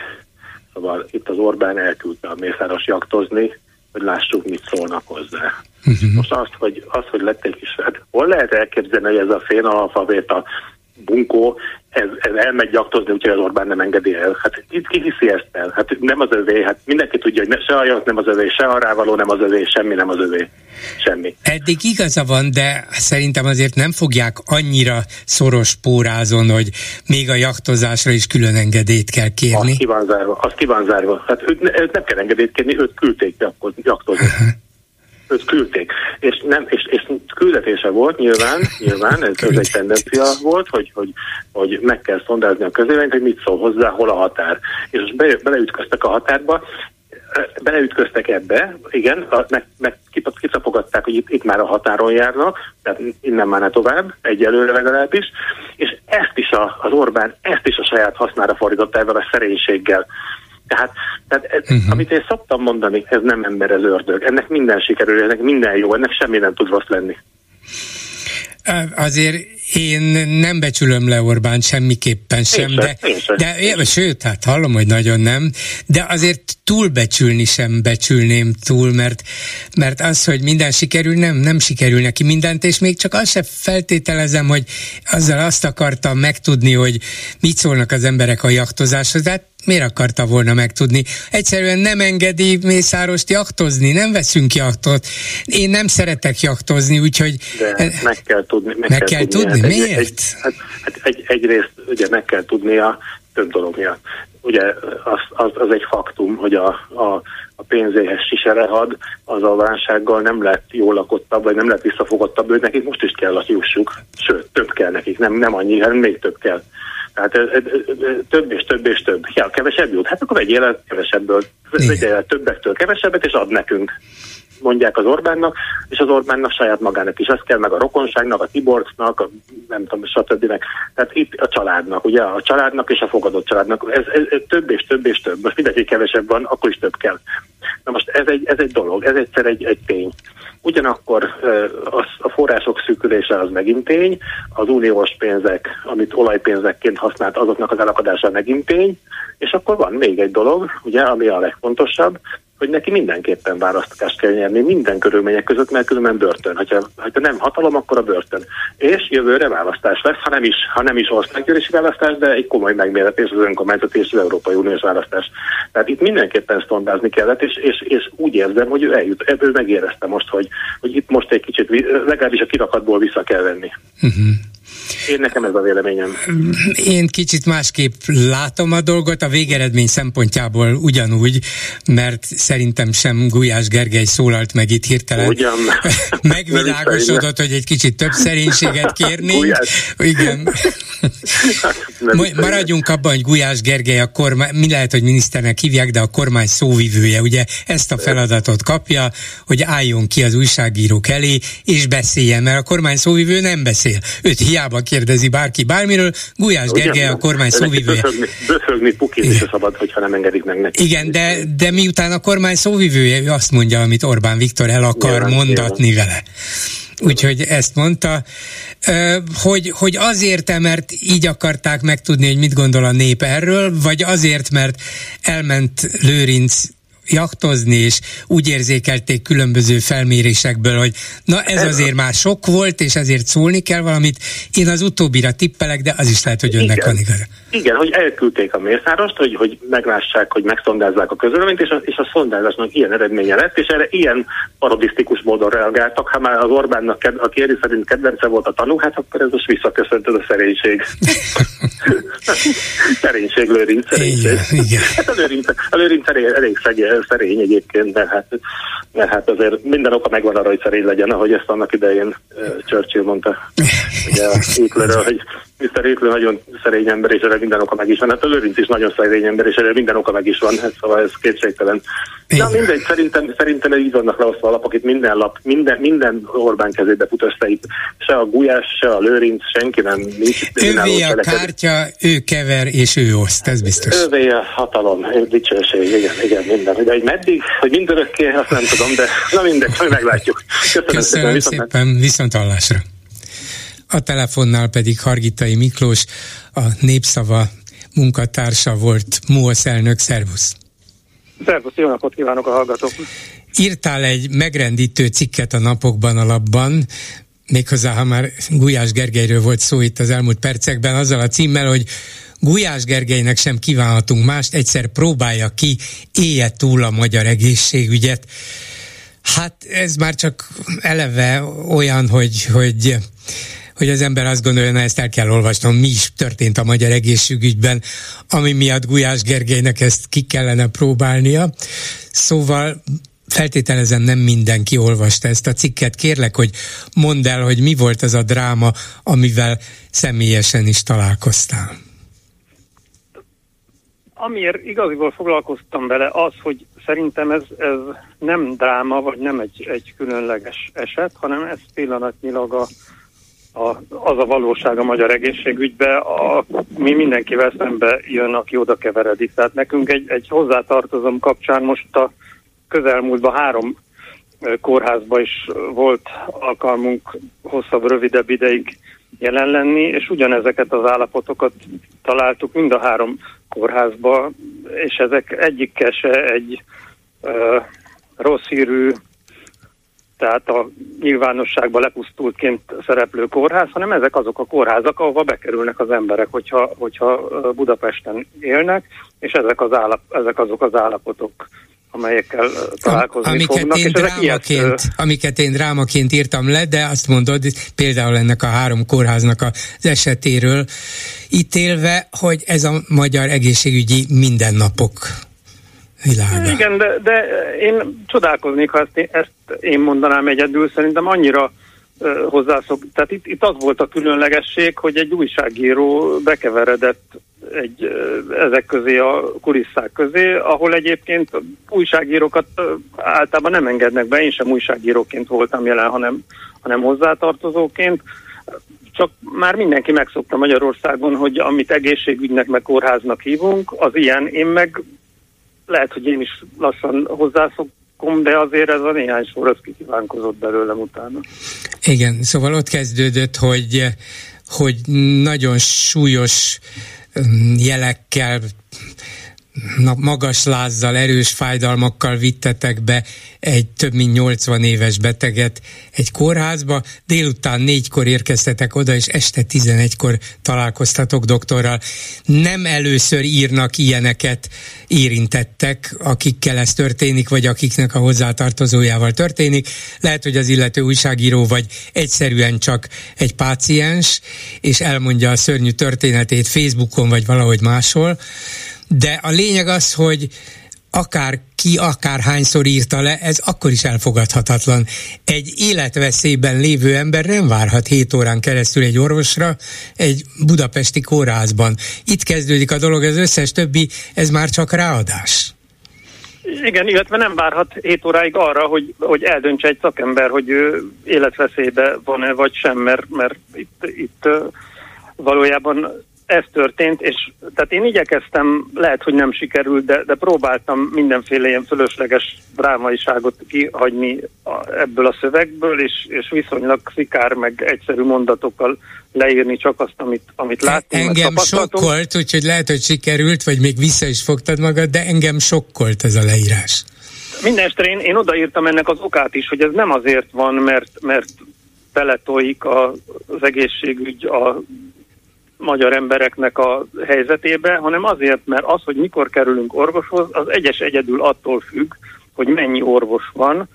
Szóval itt az Orbán elküldte a Mészáros jaktozni, hogy lássuk, mit szólnak hozzá. Uh-huh. Most azt, hogy, az, hogy lett egy kis, hát hol lehet elképzelni, hogy ez a fénalfabéta bunkó, ez, ez elmegy gyaktozni, úgyhogy az Orbán nem engedi el. Hát itt ki hiszi ezt el? Hát nem az övé, hát mindenki tudja, hogy se a nem az övé, se a rávaló nem az övé, semmi nem az övé. Semmi. Eddig igaza van, de szerintem azért nem fogják annyira szoros pórázon, hogy még a jaktozásra is külön engedélyt kell kérni. Az ki van zárva, az ki van zárva. Hát őt, nem kell engedélyt kérni, őt küldték jaktozni. Őt küldték. És, nem, és, és küldetése volt nyilván, nyilván ez, ez egy tendencia volt, hogy, hogy, hogy meg kell szondázni a közéleményt, hogy mit szól hozzá, hol a határ. És most be, beleütköztek a határba, beleütköztek ebbe, igen, meg, meg kicapogatták, hogy itt, itt már a határon járnak, tehát innen már ne tovább, egyelőre legalábbis, és ezt is a, az Orbán, ezt is a saját hasznára fordította ebben a szerénységgel. Tehát, tehát ez, uh-huh. amit én szoktam mondani, ez nem ember, ez ördög. Ennek minden sikerül, ennek minden jó, ennek semmi nem tud rossz lenni. Azért én nem becsülöm le Orbán semmiképpen sem, de, de, de sőt, hát hallom, hogy nagyon nem, de azért túlbecsülni sem becsülném túl, mert, mert az, hogy minden sikerül, nem, nem sikerül neki mindent, és még csak azt se feltételezem, hogy azzal azt akartam megtudni, hogy mit szólnak az emberek a jaktozáshoz, de hát miért akarta volna megtudni? Egyszerűen nem engedi Mészárost jachtozni, nem veszünk jachtot. Én nem szeretek jachtozni, úgyhogy... De meg kell tudni. Meg, meg kell, kell tudni, tudni. Hát miért? Egy, hát, hát egy, egyrészt ugye meg kell tudnia több dolog miatt. Ugye az, az, az egy faktum, hogy a, a, a pénzéhez siserehad, az a válsággal nem lett jól lakottabb, vagy nem lett visszafogottabb, őt nekik most is kell, hogy jussuk. Sőt, több kell nekik, nem, nem annyi, hanem még több kell. Tehát ez, ez, ez, több és több és több. Ja, kevesebb jut. Hát akkor vegyél el kevesebből. Vegyél el többektől kevesebbet, és ad nekünk mondják az Orbánnak, és az Orbánnak saját magának is. Ez kell meg a rokonságnak, a Tiborcnak, a, nem tudom, stb. Tehát itt a családnak, ugye a családnak és a fogadott családnak. Ez, ez, ez több és több és több. Most mindenki kevesebb van, akkor is több kell. Na most ez egy, ez egy dolog, ez egyszer egy, egy tény. Ugyanakkor az, a források szűkülése az megint tény, az uniós pénzek, amit olajpénzekként használt, azoknak az elakadása megint tény, és akkor van még egy dolog, ugye, ami a legfontosabb, hogy neki mindenképpen választást kell nyerni minden körülmények között, mert különben börtön. Ha, ha nem hatalom, akkor a börtön. És jövőre választás lesz, ha nem is, ha nem is országgyűlési választás, de egy komoly megméretés az önkormányzat és az Európai Uniós választás. Tehát itt mindenképpen szondázni kellett, és, és, és úgy érzem, hogy ő eljut, ebből megérezte most, hogy, hogy itt most egy kicsit, legalábbis a kirakatból vissza kell venni. Uh-huh. Én nekem ez a véleményem. Én kicsit másképp látom a dolgot, a végeredmény szempontjából ugyanúgy, mert szerintem sem Gulyás Gergely szólalt meg itt hirtelen. Ugyan. Megvilágosodott, hogy egy kicsit több szerénységet kérnénk. Igen. Maradjunk abban, hogy Gulyás Gergely a kormány, mi lehet, hogy miniszternek hívják, de a kormány szóvivője, ugye ezt a feladatot kapja, hogy álljon ki az újságírók elé, és beszéljen, mert a kormány szóvivő nem beszél. Őt hiába kérdezi bárki bármiről, Gulyás Gergely a kormány szóvivője. Böszögni, böszögni pukit is szabad, hogyha nem engedik meg neki. Igen, de, de miután a kormány szóvivője, ő azt mondja, amit Orbán Viktor el akar nyilván, mondatni nyilván. vele. Úgyhogy ezt mondta, hogy, hogy azért, mert így akarták megtudni, hogy mit gondol a nép erről, vagy azért, mert elment Lőrinc jachtozni, és úgy érzékelték különböző felmérésekből, hogy na ez azért már sok volt, és ezért szólni kell valamit. Én az utóbbira tippelek, de az is lehet, hogy önnek van igaza. Igen, hogy elküldték a mészárost, hogy, hogy meglássák, hogy megszondázzák a közöleményt, és a, és a szondázásnak ilyen eredménye lett, és erre ilyen parodisztikus módon reagáltak. Ha már az Orbánnak, a Kéri szerint kedvence volt a tanú, hát akkor ez most visszaköszönt ez a szerénység. szerénység, lőrinc, szerénység. Igen, igen. Hát a lőrinc, a lőrinc elég, elég szerény egyébként, mert hát, mert hát azért minden oka megvan arra, hogy szerény legyen, ahogy ezt annak idején uh, Churchill mondta. Ugye a Hitlerről, hogy Mr. Hitler nagyon szerény ember, és erre minden oka meg is van. Hát a Lőrinc is nagyon szerény ember, és erre minden oka meg is van, hát szóval ez kétségtelen. Na mindegy, szerintem, szerintem így vannak leosztva alapok, itt minden lap, minden, minden Orbán kezébe fut össze itt. Se a Gulyás, se a Lőrinc, senki nem nincs. Ővé a kártya, ő kever és ő oszt, ez biztos. Ővé a hatalom, dicsőség, igen, igen, minden. De hogy meddig, hogy mindörökké, azt nem tudom, de na mindegy, meglátjuk. Köszönöm, Köszönöm szépen, szépen viszont hallásra. A telefonnál pedig Hargitai Miklós, a Népszava munkatársa volt, MUOSZ elnök, szervusz! Szervusz, jó napot kívánok a hallgatóknak! Írtál egy megrendítő cikket a napokban a labban, méghozzá, ha már Gulyás Gergelyről volt szó itt az elmúlt percekben, azzal a címmel, hogy Gulyás Gergelynek sem kívánhatunk mást, egyszer próbálja ki, élje túl a magyar egészségügyet. Hát ez már csak eleve olyan, hogy, hogy hogy az ember azt gondolja, na ezt el kell olvasnom, mi is történt a magyar egészségügyben, ami miatt Gulyás Gergelynek ezt ki kellene próbálnia. Szóval feltételezem nem mindenki olvasta ezt a cikket. Kérlek, hogy mondd el, hogy mi volt az a dráma, amivel személyesen is találkoztál. Amiért igaziból foglalkoztam vele az, hogy szerintem ez, ez nem dráma, vagy nem egy, egy különleges eset, hanem ez pillanatnyilag a, a, az a valóság a magyar egészségügybe, a, mi mindenkivel szembe jön, aki oda keveredik. Tehát nekünk egy, egy hozzátartozom kapcsán most a közelmúltban három kórházba is volt alkalmunk hosszabb, rövidebb ideig jelen lenni, és ugyanezeket az állapotokat találtuk mind a három kórházba, és ezek egyikkel se egy ö, rossz hírű tehát a nyilvánosságban lepusztultként szereplő kórház, hanem ezek azok a kórházak, ahova bekerülnek az emberek, hogyha, hogyha Budapesten élnek, és ezek, az állap, ezek azok az állapotok, amelyekkel találkozni amiket fognak. Én drámaként, ilyet, amiket én drámaként írtam le, de azt mondod, például ennek a három kórháznak az esetéről ítélve, hogy ez a magyar egészségügyi mindennapok világa. Igen, de, de én csodálkoznék, ha ezt, ezt én mondanám egyedül, szerintem annyira hozzászok. Tehát itt, itt az volt a különlegesség, hogy egy újságíró bekeveredett egy, ezek közé a kulisszák közé, ahol egyébként újságírókat általában nem engednek be, én sem újságíróként voltam jelen, hanem, hanem hozzátartozóként. Csak már mindenki megszokta Magyarországon, hogy amit egészségügynek meg kórháznak hívunk, az ilyen. Én meg lehet, hogy én is lassan hozzászokom, de azért ez a néhány sor az kikívánkozott belőlem utána. Igen, szóval ott kezdődött, hogy, hogy nagyon súlyos jelekkel magas lázzal, erős fájdalmakkal vittetek be egy több mint 80 éves beteget egy kórházba, délután négykor érkeztetek oda, és este 11-kor találkoztatok doktorral. Nem először írnak ilyeneket érintettek, akikkel ez történik, vagy akiknek a hozzátartozójával történik. Lehet, hogy az illető újságíró vagy egyszerűen csak egy páciens, és elmondja a szörnyű történetét Facebookon, vagy valahogy máshol de a lényeg az, hogy akár ki, akár hányszor írta le, ez akkor is elfogadhatatlan. Egy életveszélyben lévő ember nem várhat 7 órán keresztül egy orvosra egy budapesti kórházban. Itt kezdődik a dolog, az összes többi, ez már csak ráadás. Igen, illetve nem várhat 7 óráig arra, hogy, hogy eldöntse egy szakember, hogy ő életveszélybe van-e vagy sem, mert, mert itt, itt valójában ez történt, és tehát én igyekeztem, lehet, hogy nem sikerült, de, de próbáltam mindenféle ilyen fölösleges drámaiságot kihagyni a, ebből a szövegből, és, és viszonylag szikár, meg egyszerű mondatokkal leírni csak azt, amit, amit láttunk. Engem sokkolt, úgyhogy lehet, hogy sikerült, vagy még vissza is fogtad magad, de engem sokkolt ez a leírás. Mindenesetre én, én odaírtam ennek az okát is, hogy ez nem azért van, mert, mert beletolik az egészségügy a magyar embereknek a helyzetébe, hanem azért, mert az, hogy mikor kerülünk orvoshoz, az egyes egyedül attól függ, hogy mennyi orvos van,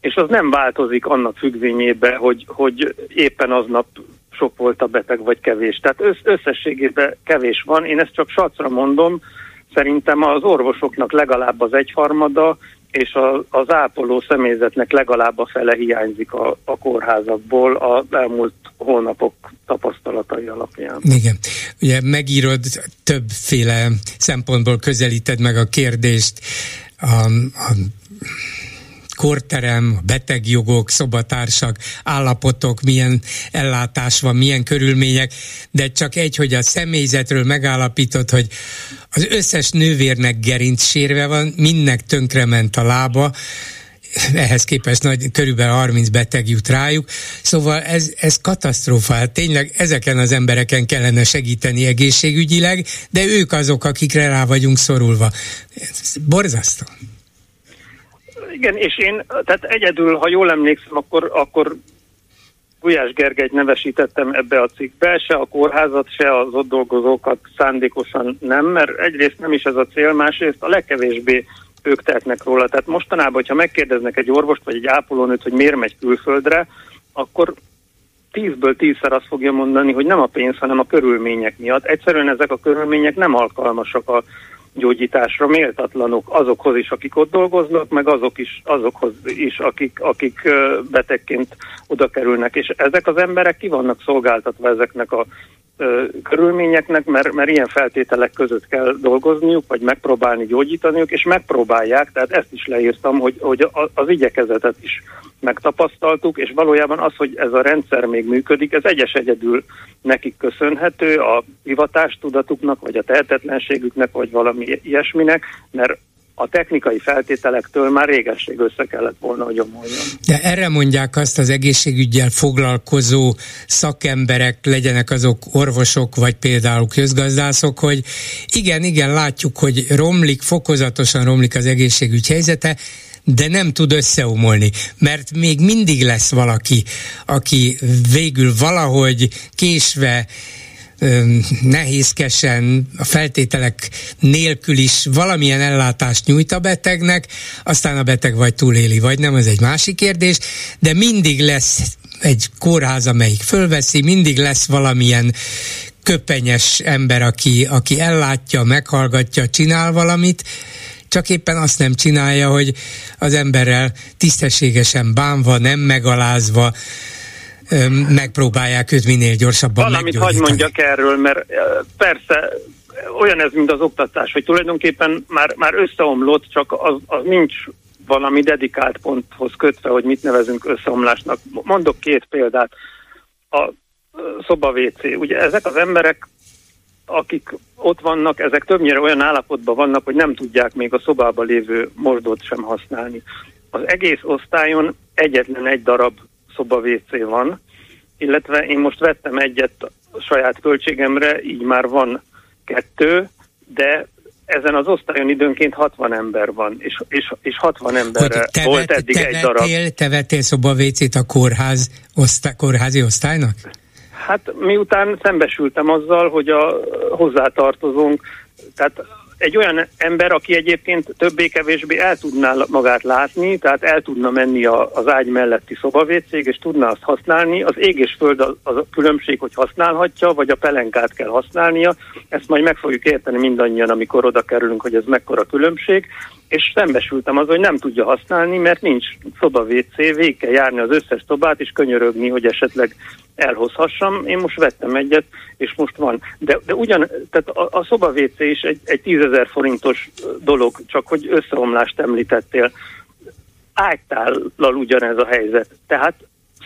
és az nem változik annak függvényébe, hogy, hogy éppen aznap sok volt a beteg, vagy kevés. Tehát össz, összességében kevés van. Én ezt csak sacra mondom, szerintem az orvosoknak legalább az egyharmada, és a, az ápoló személyzetnek legalább a fele hiányzik a, a kórházakból az elmúlt hónapok tapasztalatai alapján. Igen. Ugye megírod többféle szempontból közelíted meg a kérdést, a, a korterem, betegjogok, szobatársak, állapotok, milyen ellátás van, milyen körülmények, de csak egy, hogy a személyzetről megállapított, hogy az összes nővérnek gerinc sérve van, mindnek tönkrement a lába, ehhez képest nagy, körülbelül 30 beteg jut rájuk, szóval ez, ez katasztrófa. Hát tényleg ezeken az embereken kellene segíteni egészségügyileg, de ők azok, akikre rá vagyunk szorulva. Ez borzasztó. Igen, és én, tehát egyedül, ha jól emlékszem, akkor, akkor Gulyás Gergelyt nevesítettem ebbe a cikkbe, se a kórházat, se az ott dolgozókat szándékosan nem, mert egyrészt nem is ez a cél, másrészt a legkevésbé ők tehetnek róla. Tehát mostanában, hogyha megkérdeznek egy orvost vagy egy ápolónőt, hogy miért megy külföldre, akkor tízből tízszer azt fogja mondani, hogy nem a pénz, hanem a körülmények miatt. Egyszerűen ezek a körülmények nem alkalmasak a gyógyításra méltatlanok azokhoz is, akik ott dolgoznak, meg azok is, azokhoz is, akik, akik betegként oda kerülnek. És ezek az emberek ki vannak szolgáltatva ezeknek a körülményeknek, mert, mert ilyen feltételek között kell dolgozniuk, vagy megpróbálni gyógyítaniuk, és megpróbálják, tehát ezt is leírtam, hogy, hogy az igyekezetet is megtapasztaltuk, és valójában az, hogy ez a rendszer még működik, ez egyes egyedül nekik köszönhető, a hivatástudatuknak, vagy a tehetetlenségüknek, vagy valami ilyesminek, mert a technikai feltételektől már régesség össze kellett volna, hogy omoljon. De erre mondják azt az egészségügyel foglalkozó szakemberek, legyenek azok orvosok, vagy például közgazdászok, hogy igen, igen, látjuk, hogy romlik, fokozatosan romlik az egészségügy helyzete, de nem tud összeomolni, mert még mindig lesz valaki, aki végül valahogy késve nehézkesen, a feltételek nélkül is valamilyen ellátást nyújt a betegnek, aztán a beteg vagy túléli, vagy nem, az egy másik kérdés, de mindig lesz egy kórház, amelyik fölveszi, mindig lesz valamilyen köpenyes ember, aki, aki ellátja, meghallgatja, csinál valamit, csak éppen azt nem csinálja, hogy az emberrel tisztességesen bánva, nem megalázva, megpróbálják őt minél gyorsabban Valamit hagy mondjak erről, mert persze olyan ez, mint az oktatás, hogy tulajdonképpen már, már összeomlott, csak az, az nincs valami dedikált ponthoz kötve, hogy mit nevezünk összeomlásnak. Mondok két példát. A szoba WC. Ugye ezek az emberek, akik ott vannak, ezek többnyire olyan állapotban vannak, hogy nem tudják még a szobában lévő mosdót sem használni. Az egész osztályon egyetlen egy darab szoba WC van, illetve én most vettem egyet a saját költségemre, így már van kettő, de ezen az osztályon időnként 60 ember van, és, és, és 60 ember volt vet, eddig te egy darab. Te vettél szobavécét a kórház osztály, kórházi osztálynak? Hát miután szembesültem azzal, hogy a hozzátartozónk, tehát egy olyan ember, aki egyébként többé-kevésbé el tudná magát látni, tehát el tudna menni a, az ágy melletti szobavécég, és tudná azt használni. Az ég és föld az, az a különbség, hogy használhatja, vagy a pelenkát kell használnia. Ezt majd meg fogjuk érteni mindannyian, amikor oda kerülünk, hogy ez mekkora különbség. És szembesültem az, hogy nem tudja használni, mert nincs szoba WC, végig kell járni az összes szobát, és könyörögni, hogy esetleg elhozhassam. Én most vettem egyet, és most van. De, de ugyan, tehát a, a szoba is egy, egy tízezer forintos dolog, csak hogy összeomlást említettél. Ágytállal ugyanez a helyzet. Tehát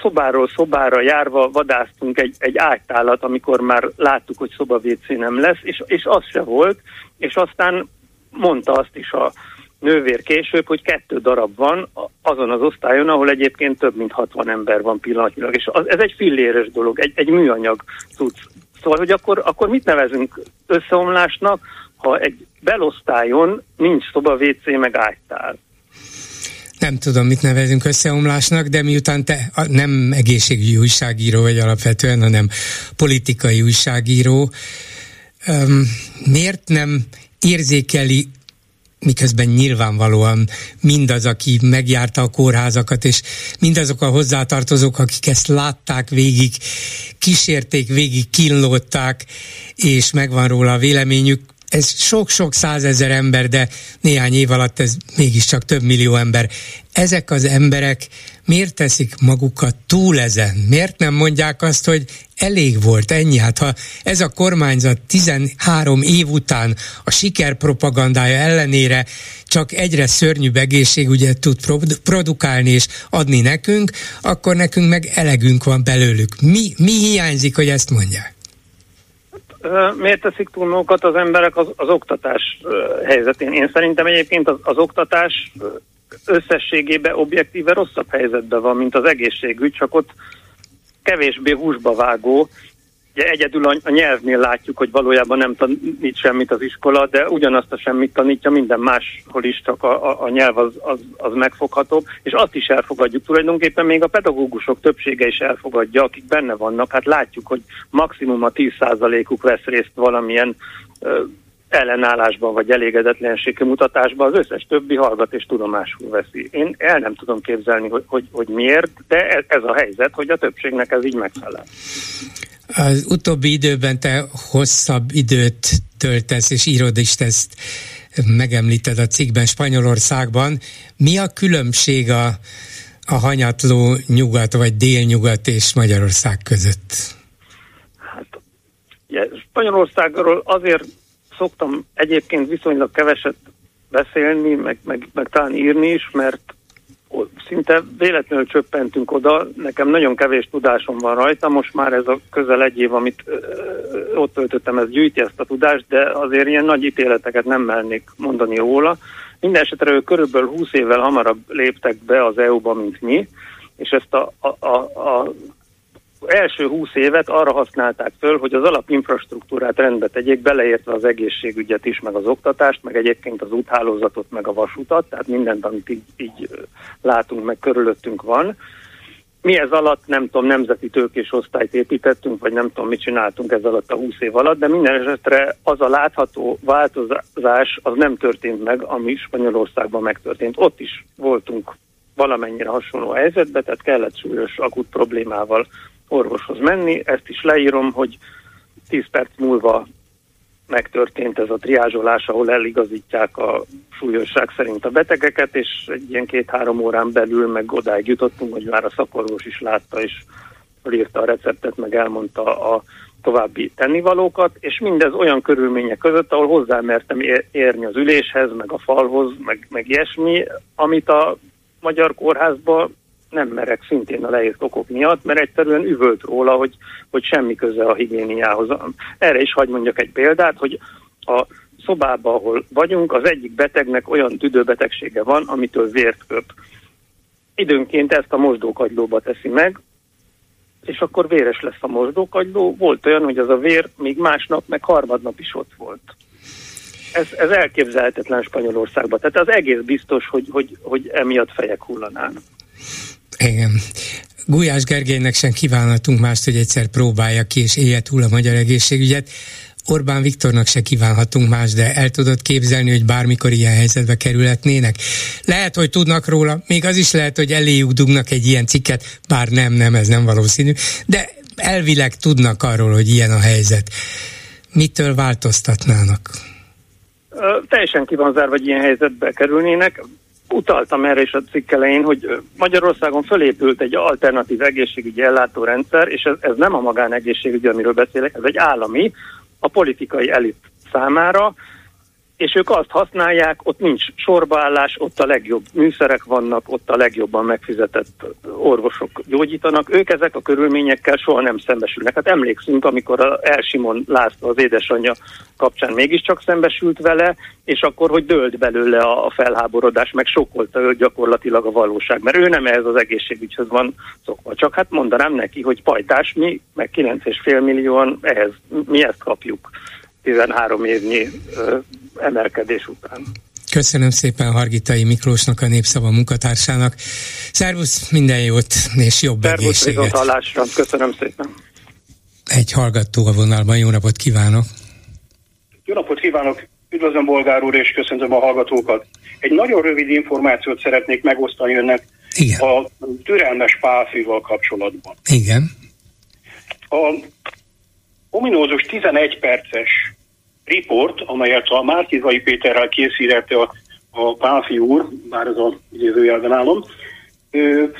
szobáról szobára járva vadásztunk egy, egy ágytálat, amikor már láttuk, hogy szoba nem lesz, és, és az se volt, és aztán mondta azt is a, nővér később, hogy kettő darab van azon az osztályon, ahol egyébként több mint 60 ember van pillanatnyilag. És az, ez egy filléres dolog, egy, egy műanyag cucc. Szóval, hogy akkor, akkor mit nevezünk összeomlásnak, ha egy belosztályon nincs szoba, WC, meg ágytál? Nem tudom, mit nevezünk összeomlásnak, de miután te nem egészségügyi újságíró vagy alapvetően, hanem politikai újságíró, miért nem érzékeli miközben nyilvánvalóan mindaz, aki megjárta a kórházakat, és mindazok a hozzátartozók, akik ezt látták végig, kísérték végig, kínlódták, és megvan róla a véleményük, ez sok-sok százezer ember, de néhány év alatt ez mégiscsak több millió ember. Ezek az emberek miért teszik magukat túl ezen? Miért nem mondják azt, hogy elég volt ennyi? Hát ha ez a kormányzat 13 év után a sikerpropagandája ellenére csak egyre szörnyűbb egészségügyet tud produkálni és adni nekünk, akkor nekünk meg elegünk van belőlük. Mi, mi hiányzik, hogy ezt mondják? miért teszik túl magukat az emberek az, az oktatás helyzetén? Én szerintem egyébként az, az oktatás összességében objektíve rosszabb helyzetben van, mint az egészségügy, csak ott kevésbé húsba vágó, Ugye egyedül a, a nyelvnél látjuk, hogy valójában nem tanít semmit az iskola, de ugyanazt a semmit tanítja minden máshol is, csak a, a, a nyelv az, az, az megfogható, és azt is elfogadjuk. Tulajdonképpen még a pedagógusok többsége is elfogadja, akik benne vannak. Hát látjuk, hogy maximum a 10%-uk vesz részt valamilyen ö, ellenállásban vagy elégedetlenségi mutatásban, az összes többi hallgat és tudomásul veszi. Én el nem tudom képzelni, hogy, hogy, hogy miért, de ez, ez a helyzet, hogy a többségnek ez így megfelel. Az utóbbi időben te hosszabb időt töltesz, és írod is ezt megemlíted a cikkben Spanyolországban. Mi a különbség a, a hanyatló nyugat vagy délnyugat és Magyarország között? Hát, ja, Spanyolországról azért szoktam egyébként viszonylag keveset beszélni, meg, meg, meg talán írni is, mert szinte véletlenül csöppentünk oda, nekem nagyon kevés tudásom van rajta, most már ez a közel egy év, amit ö, ott töltöttem, ez gyűjti ezt a tudást, de azért ilyen nagy ítéleteket nem mernék mondani róla. Minden esetre ők körülbelül 20 évvel hamarabb léptek be az EU-ba, mint mi, és ezt a, a, a, a első húsz évet arra használták föl, hogy az alapinfrastruktúrát rendbe tegyék, beleértve az egészségügyet is, meg az oktatást, meg egyébként az úthálózatot, meg a vasutat, tehát mindent, amit így, így látunk, meg körülöttünk van. Mi ez alatt, nem tudom, nemzeti tőkés osztályt építettünk, vagy nem tudom, mit csináltunk ez alatt a 20 év alatt, de minden esetre az a látható változás az nem történt meg, ami Spanyolországban megtörtént. Ott is voltunk valamennyire hasonló helyzetbe, tehát kellett súlyos akut problémával orvoshoz menni. Ezt is leírom, hogy 10 perc múlva megtörtént ez a triázsolás, ahol eligazítják a súlyosság szerint a betegeket, és egy ilyen két-három órán belül meg odáig jutottunk, hogy már a szakorvos is látta, és írta a receptet, meg elmondta a további tennivalókat, és mindez olyan körülmények között, ahol hozzámertem érni az üléshez, meg a falhoz, meg, meg ilyesmi, amit a magyar kórházban nem merek szintén a leírt okok miatt, mert egyszerűen üvölt róla, hogy, hogy semmi köze a higiéniához. Erre is hagy mondjak egy példát, hogy a szobában, ahol vagyunk, az egyik betegnek olyan tüdőbetegsége van, amitől vért köp. Időnként ezt a mosdókagylóba teszi meg, és akkor véres lesz a mosdókagyló. Volt olyan, hogy az a vér még másnap, meg harmadnap is ott volt. Ez, ez elképzelhetetlen Spanyolországban. Tehát az egész biztos, hogy, hogy, hogy emiatt fejek hullanának. Igen. Gulyás Gergelynek sem kívánhatunk mást, hogy egyszer próbálja ki és élje túl a magyar egészségügyet. Orbán Viktornak se kívánhatunk más, de el tudod képzelni, hogy bármikor ilyen helyzetbe kerülhetnének. Lehet, hogy tudnak róla, még az is lehet, hogy eléjük dugnak egy ilyen cikket, bár nem, nem, ez nem valószínű, de elvileg tudnak arról, hogy ilyen a helyzet. Mitől változtatnának? teljesen ki van zárva, hogy ilyen helyzetbe kerülnének utaltam erre is a cikk elején, hogy Magyarországon fölépült egy alternatív egészségügyi ellátórendszer, és ez, ez nem a magánegészségügy, amiről beszélek, ez egy állami, a politikai elit számára, és ők azt használják, ott nincs sorbaállás, ott a legjobb műszerek vannak, ott a legjobban megfizetett orvosok gyógyítanak. Ők ezek a körülményekkel soha nem szembesülnek. Hát emlékszünk, amikor a Elsimon László, az édesanyja kapcsán mégiscsak szembesült vele, és akkor, hogy dőlt belőle a felháborodás, meg sokolta ő gyakorlatilag a valóság, mert ő nem ehhez az egészségügyhöz van szokva. Csak hát mondanám neki, hogy pajtás, mi meg 9,5 millióan ehhez, mi ezt kapjuk 13 évnyi emelkedés után. Köszönöm szépen Hargitai Miklósnak, a Népszava munkatársának. Szervusz, minden jót és jobb Szervusz, egészséget. hallásra. Köszönöm szépen. Egy hallgató a vonalban, jó napot kívánok! Jó napot kívánok! Üdvözlöm Bolgár úr, és köszöntöm a hallgatókat. Egy nagyon rövid információt szeretnék megosztani önnek Igen. a türelmes pálfűval kapcsolatban. Igen. A ominózus 11 perces riport, amelyet a Márkizai Péterrel készítette a, a Pálfi úr, bár ez a idézőjelben állom,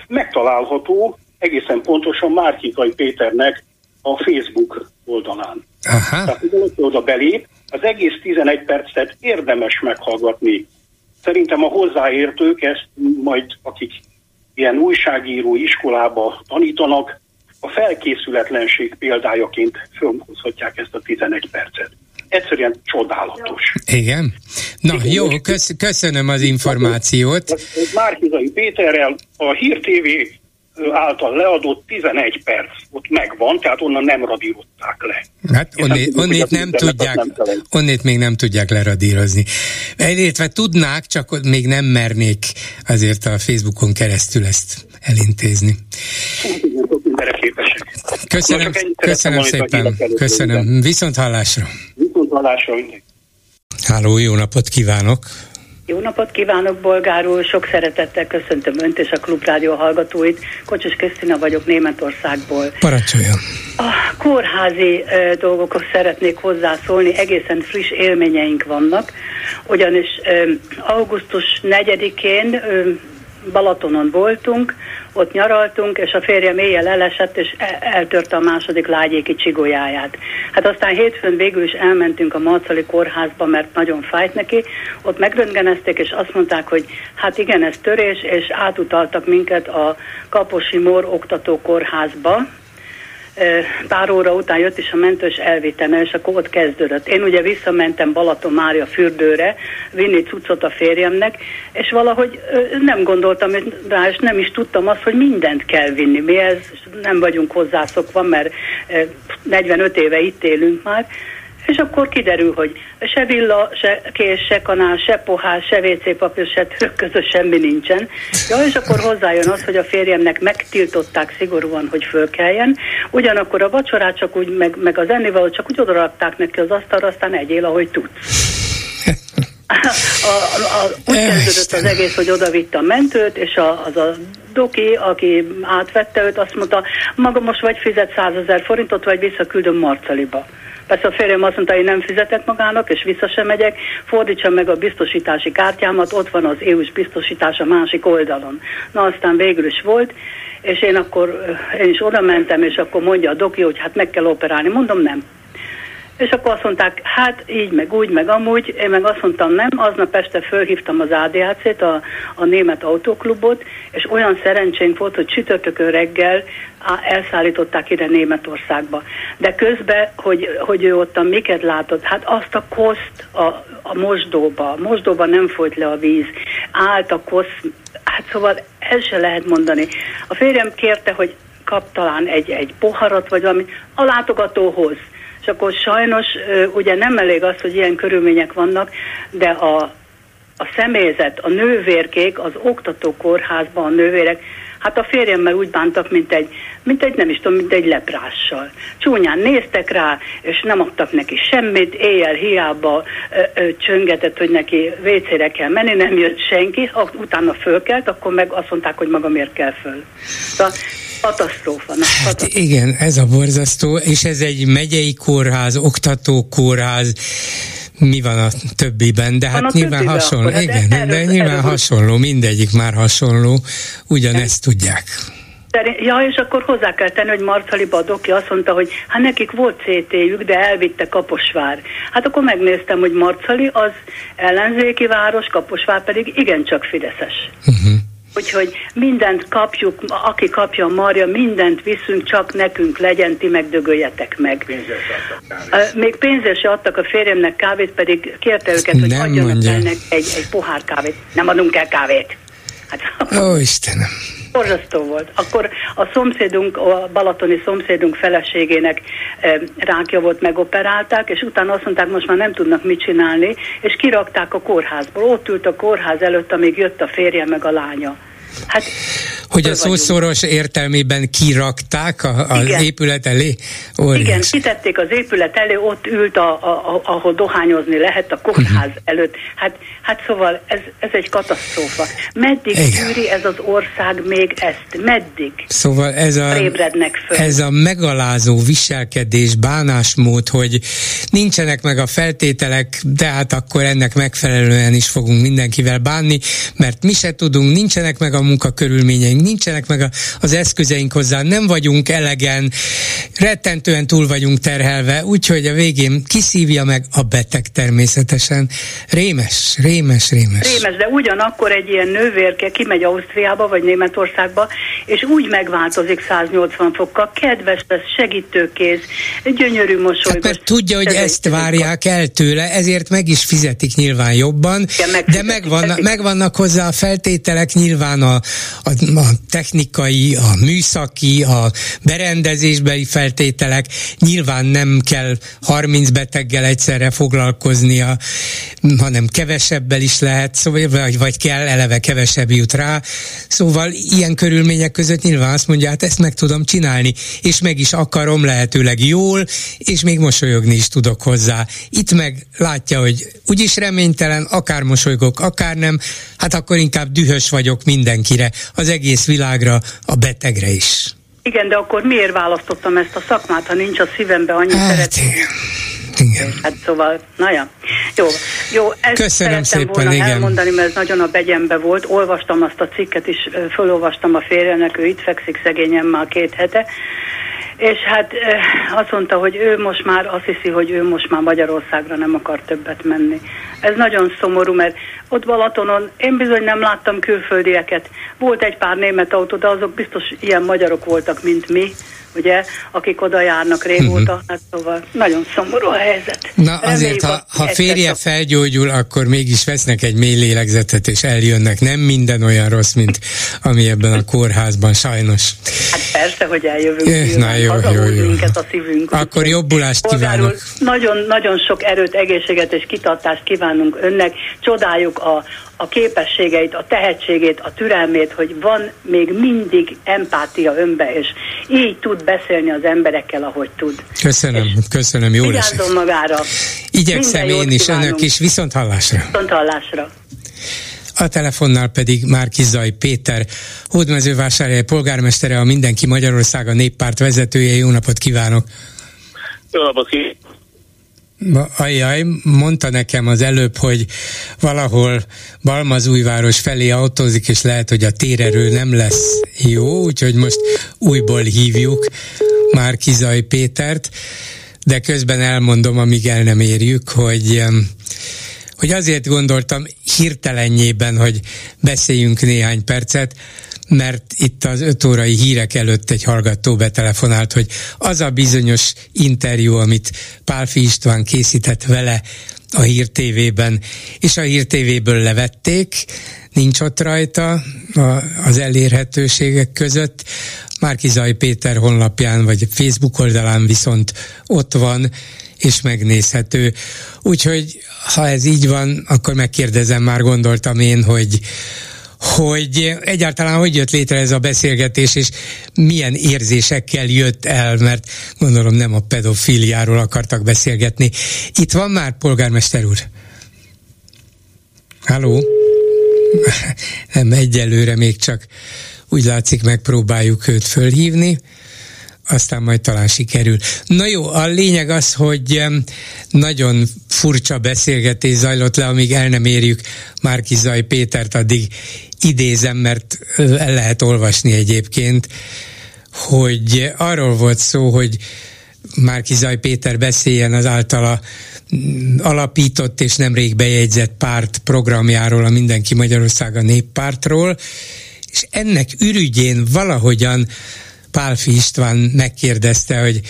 megtalálható egészen pontosan Márkizai Péternek a Facebook oldalán. Aha. Tehát, hogy oda belép, az egész 11 percet érdemes meghallgatni. Szerintem a hozzáértők ezt majd, akik ilyen újságíró iskolába tanítanak, a felkészületlenség példájaként fölhozhatják ezt a 11 percet. Egyszerűen csodálatos. Igen? Na Igen, jó, kösz, köszönöm az információt. Márkizai Péterrel a Hír TV által leadott 11 perc ott megvan, tehát onnan nem radírozták le. Hát onnét, onnét nem tudják, nem onnét még nem tudják leradírozni. Illetve tudnák, csak még nem mernék azért a Facebookon keresztül ezt elintézni. Köszönöm, köszönöm szépen, köszönöm. Viszont hallásra. Viszont hallásra Háló, jó napot kívánok! Jó napot kívánok, Bolgár úr! Sok szeretettel köszöntöm Önt és a Klubrádió hallgatóit. Kocsis Krisztina vagyok Németországból. Parancsoljon! A kórházi e, dolgokhoz szeretnék hozzászólni, egészen friss élményeink vannak, ugyanis e, augusztus 4-én e, Balatonon voltunk, ott nyaraltunk, és a férjem éjjel elesett, és e- eltörte a második lágyéki csigolyáját. Hát aztán hétfőn végül is elmentünk a Marcali kórházba, mert nagyon fájt neki, ott megröntgenezték, és azt mondták, hogy hát igen, ez törés, és átutaltak minket a Kaposi Mor oktató kórházba, pár óra után jött is a mentős elvitene, és akkor ott kezdődött. Én ugye visszamentem Balaton Mária fürdőre, vinni cuccot a férjemnek, és valahogy nem gondoltam rá, és nem is tudtam azt, hogy mindent kell vinni. Mi ez nem vagyunk hozzászokva, mert 45 éve itt élünk már, és akkor kiderül, hogy se villa, se kés, se kanál, se pohár, se WC papír, se közös semmi nincsen. Ja, és akkor hozzájön az, hogy a férjemnek megtiltották szigorúan, hogy fölkeljen. Ugyanakkor a vacsorát csak úgy, meg, meg az ennivalót csak úgy odarakták neki az asztalra, aztán egyél, ahogy tudsz. A, a, a, úgy kezdődött az egész, hogy oda vitte a mentőt, és a, az a doki, aki átvette őt, azt mondta, maga most vagy fizet 100 ezer forintot, vagy visszaküldöm Marcaliba. Persze a férjem azt mondta, hogy nem fizetek magának, és vissza sem megyek, fordítsam meg a biztosítási kártyámat, ott van az EU-s biztosítás a másik oldalon. Na aztán végül is volt, és én akkor én is oda mentem, és akkor mondja a doki, hogy hát meg kell operálni. Mondom, nem. És akkor azt mondták, hát így, meg úgy, meg amúgy. Én meg azt mondtam, nem. Aznap este fölhívtam az ADAC-t, a, a német autóklubot, és olyan szerencsénk volt, hogy csütörtökön reggel elszállították ide Németországba. De közben, hogy, hogy ő ott a miket látott, hát azt a koszt a, a mosdóba, a mosdóba nem folyt le a víz, állt a kosz, hát szóval el se lehet mondani. A férjem kérte, hogy kap talán egy, egy poharat, vagy valami, a látogatóhoz és akkor sajnos ugye nem elég az, hogy ilyen körülmények vannak, de a, a személyzet, a nővérkék, az oktatókórházban a nővérek, hát a férjemmel úgy bántak, mint egy, mint egy, nem is tudom, mint egy leprással. Csúnyán néztek rá, és nem adtak neki semmit, éjjel hiába ö, ö, csöngetett, hogy neki vécére kell menni, nem jött senki, utána fölkelt, akkor meg azt mondták, hogy maga miért kell föl. Szóval Katasztrófa. Hát katasztrófa. igen, ez a borzasztó, és ez egy megyei kórház, oktatókórház, mi van a többiben, de hát nyilván hasonló, akkor, igen, de, de nyilván erről hasonló, mindegyik már hasonló, ugyanezt tudják. Ja, és akkor hozzá kell tenni, hogy Marcali Badoki azt mondta, hogy hát nekik volt CT-jük, de elvitte Kaposvár. Hát akkor megnéztem, hogy Marcali az ellenzéki város, Kaposvár pedig igencsak fideszes. Uh-huh. Úgyhogy mindent kapjuk, aki kapja a marja, mindent viszünk, csak nekünk legyen, ti megdögöljetek meg. Pénzes Még pénzért se adtak a férjemnek kávét, pedig kérte őket, hogy Nem adjanak mondja. ennek egy, egy pohár kávét. Nem adunk el kávét. Hát, Ó, Istenem! Borzasztó volt. Akkor a szomszédunk, a balatoni szomszédunk feleségének e, rákja volt, megoperálták, és utána azt mondták, most már nem tudnak mit csinálni, és kirakták a kórházból. Ott ült a kórház előtt, amíg jött a férje meg a lánya. Hát, hogy a szószoros értelmében kirakták a, az Igen. épület elé? Óriás. Igen, kitették az épület elé, ott ült, a, a, a, ahol dohányozni lehet, a kórház uh-huh. előtt. Hát, hát szóval ez, ez egy katasztrófa. Meddig tűri ez az ország még ezt? Meddig? Szóval ez a, ez a megalázó viselkedés, bánásmód, hogy nincsenek meg a feltételek, de hát akkor ennek megfelelően is fogunk mindenkivel bánni, mert mi se tudunk, nincsenek meg a munkakörülményeink, nincsenek meg az eszközeink hozzá, nem vagyunk elegen, rettentően túl vagyunk terhelve, úgyhogy a végén kiszívja meg a beteg természetesen. Rémes, rémes, rémes. Rémes, de ugyanakkor egy ilyen nővérke kimegy Ausztriába vagy Németországba, és úgy megváltozik 180 fokkal, kedves lesz, segítőkész, gyönyörű mosolygós. Hát mert tudja, hogy ezt várják el tőle, ezért meg is fizetik nyilván jobban, Igen, de megvannak, megvannak hozzá a feltételek nyilván a, a, a technikai, a műszaki, a berendezésbeli feltételek, nyilván nem kell 30 beteggel egyszerre foglalkoznia, hanem kevesebbel is lehet, szóval, vagy, kell, eleve kevesebb jut rá. Szóval ilyen körülmények között nyilván azt mondja, hát ezt meg tudom csinálni, és meg is akarom lehetőleg jól, és még mosolyogni is tudok hozzá. Itt meg látja, hogy úgyis reménytelen, akár mosolygok, akár nem, hát akkor inkább dühös vagyok mindenkire, az egész világra, a betegre is. Igen, de akkor miért választottam ezt a szakmát, ha nincs a szívembe annyi hát, szeretet? Igen. Hát szóval, na ja. Jó, jó ezt Köszönöm szépen, volna igen. elmondani, mert ez nagyon a begyembe volt. Olvastam azt a cikket is, fölolvastam a férjenek, ő itt fekszik szegényen már két hete, és hát azt mondta, hogy ő most már azt hiszi, hogy ő most már Magyarországra nem akar többet menni. Ez nagyon szomorú, mert ott Balatonon én bizony nem láttam külföldieket. Volt egy pár német autó, de azok biztos ilyen magyarok voltak, mint mi ugye, akik oda járnak régóta, uh-huh. hát szóval nagyon szomorú a helyzet. Na azért, ha, ha férje felgyógyul, akkor mégis vesznek egy mély lélegzetet, és eljönnek. Nem minden olyan rossz, mint ami ebben a kórházban, sajnos. Hát persze, hogy eljövünk. Eh, na jó, jó, jó. a szívünk. Akkor jobbulást kívánok. Nagyon, nagyon sok erőt, egészséget és kitartást kívánunk önnek. Csodáljuk a, a képességeit, a tehetségét, a türelmét, hogy van még mindig empátia önbe, és így tud beszélni az emberekkel, ahogy tud. Köszönöm, és köszönöm, jó lesz. magára. Igyekszem én is, kívánunk. önök is, viszont hallásra. Viszont hallásra. A telefonnál pedig Márki Zaj Péter, Hódmezővásárhely polgármestere, a Mindenki Magyarország a néppárt vezetője. Jó napot kívánok! Jó napot kívánok! Ajaj, mondta nekem az előbb, hogy valahol Balmazújváros felé autózik, és lehet, hogy a térerő nem lesz jó, úgyhogy most újból hívjuk már Kizaj Pétert, de közben elmondom, amíg el nem érjük, hogy hogy azért gondoltam hirtelenjében, hogy beszéljünk néhány percet, mert itt az öt órai hírek előtt egy hallgató betelefonált, hogy az a bizonyos interjú, amit Pálfi István készített vele a Hír TV-ben, és a Hír TV-ből levették, nincs ott rajta az elérhetőségek között. Márkizaj Péter honlapján vagy Facebook oldalán viszont ott van, és megnézhető. Úgyhogy ha ez így van, akkor megkérdezem, már gondoltam én, hogy hogy egyáltalán hogy jött létre ez a beszélgetés, és milyen érzésekkel jött el, mert gondolom nem a pedofiliáról akartak beszélgetni. Itt van már polgármester úr? Halló? Nem, egyelőre még csak úgy látszik megpróbáljuk őt fölhívni aztán majd talán sikerül. Na jó, a lényeg az, hogy nagyon furcsa beszélgetés zajlott le, amíg el nem érjük Márki Zaj Pétert, addig idézem, mert el lehet olvasni egyébként, hogy arról volt szó, hogy Márki Zaj Péter beszéljen az általa mm, alapított és nemrég bejegyzett párt programjáról, a Mindenki Magyarország a néppártról, és ennek ürügyén valahogyan Pálfi István megkérdezte, hogy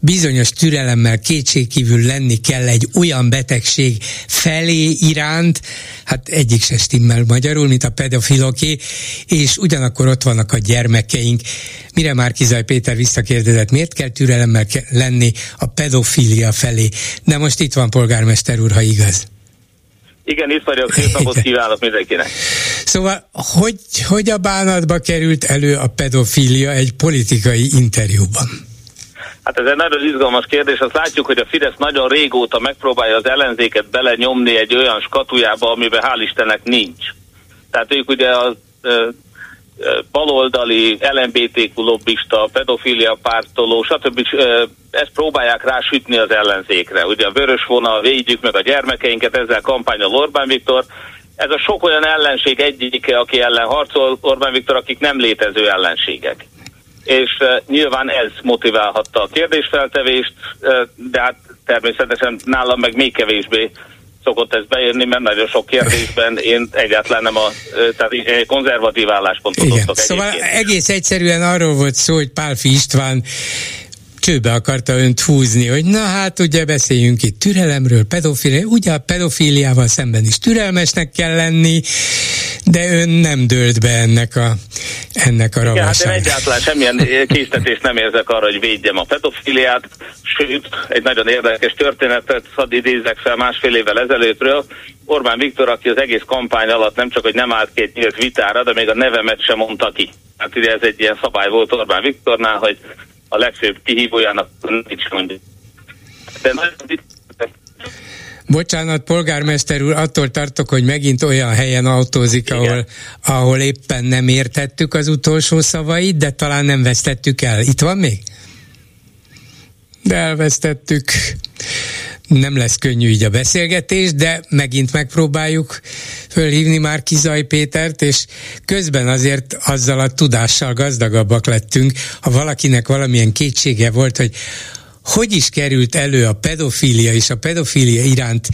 bizonyos türelemmel kétségkívül lenni kell egy olyan betegség felé iránt, hát egyik se stimmel magyarul, mint a pedofiloké, és ugyanakkor ott vannak a gyermekeink. Mire már Kizaj Péter visszakérdezett, miért kell türelemmel lenni a pedofilia felé? De most itt van polgármester úr, ha igaz. Igen, itt vagyok, szép napot kívánok mindenkinek. Szóval, hogy, hogy a bánatba került elő a pedofília egy politikai interjúban? Hát ez egy nagyon izgalmas kérdés. Azt látjuk, hogy a Fidesz nagyon régóta megpróbálja az ellenzéket belenyomni egy olyan skatujába, amiben hál' Istennek nincs. Tehát ők ugye a baloldali, LMBTQ lobbista, pedofilia pártoló, stb. ezt próbálják rásütni az ellenzékre. Ugye a vörös vonal, védjük meg a gyermekeinket, ezzel kampányol Orbán Viktor. Ez a sok olyan ellenség egyike, aki ellen harcol Orbán Viktor, akik nem létező ellenségek. És nyilván ez motiválhatta a kérdésfeltevést, de hát természetesen nálam meg még kevésbé szokott ez beérni, mert nagyon sok kérdésben én egyáltalán nem a tehát konzervatív álláspontot Igen. Szóval egész egyszerűen arról volt szó, hogy Pálfi István csőbe akarta önt húzni, hogy na hát ugye beszéljünk itt türelemről, pedofília, ugye a pedofíliával szemben is türelmesnek kell lenni, de ön nem dőlt be ennek a, ennek a Igen, hát én egyáltalán semmilyen késztetést nem érzek arra, hogy védjem a pedofiliát, sőt, egy nagyon érdekes történetet hadd idézek fel másfél évvel ezelőttről. Orbán Viktor, aki az egész kampány alatt nem csak, hogy nem állt két nyílt vitára, de még a nevemet sem mondta ki. Hát ugye ez egy ilyen szabály volt Orbán Viktornál, hogy a legfőbb kihívójának nincs mondja. De nagyon Bocsánat, polgármester úr, attól tartok, hogy megint olyan helyen autózik, ahol, ahol éppen nem értettük az utolsó szavait, de talán nem vesztettük el. Itt van még? De elvesztettük. Nem lesz könnyű így a beszélgetés, de megint megpróbáljuk fölhívni már Kizaj Pétert, és közben azért azzal a tudással gazdagabbak lettünk, ha valakinek valamilyen kétsége volt, hogy hogy is került elő a pedofília és a pedofília iránt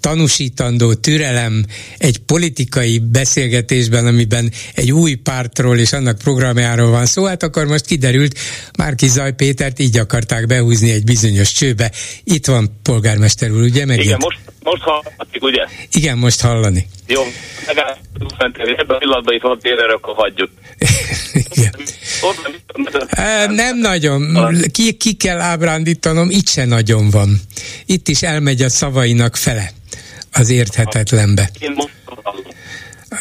tanúsítandó türelem egy politikai beszélgetésben, amiben egy új pártról és annak programjáról van szó, hát akkor most kiderült, Márki Zaj Pétert így akarták behúzni egy bizonyos csőbe. Itt van polgármester úr, ugye? Megint? Igen, most, most hallatik, ugye? Igen, most hallani. Jó, ebben a pillanatban itt van térre, akkor hagyjuk. Igen. Nem nagyon. Ki, ki kell ábrándítanom, itt se nagyon van. Itt is elmegy a szavainak fele az érthetetlenbe.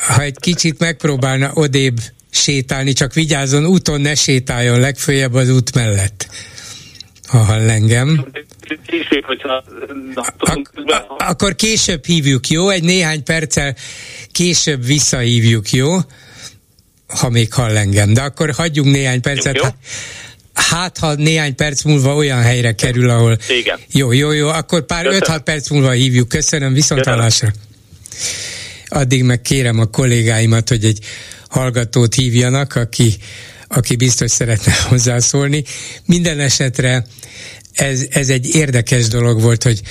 Ha egy kicsit megpróbálna odébb sétálni, csak vigyázzon, úton ne sétáljon, legfőjebb az út mellett. Ha hall engem. akkor később hívjuk, jó? Egy néhány perccel később visszahívjuk, jó? Ha még hall engem. De akkor hagyjunk néhány percet. Jó. Hát, ha néhány perc múlva olyan helyre kerül, ahol... Igen. Jó, jó, jó, akkor pár 5-6 perc múlva hívjuk. Köszönöm, viszont hallásra. Addig meg kérem a kollégáimat, hogy egy hallgatót hívjanak, aki, aki biztos szeretne hozzászólni. Minden esetre ez, ez egy érdekes dolog volt, hogy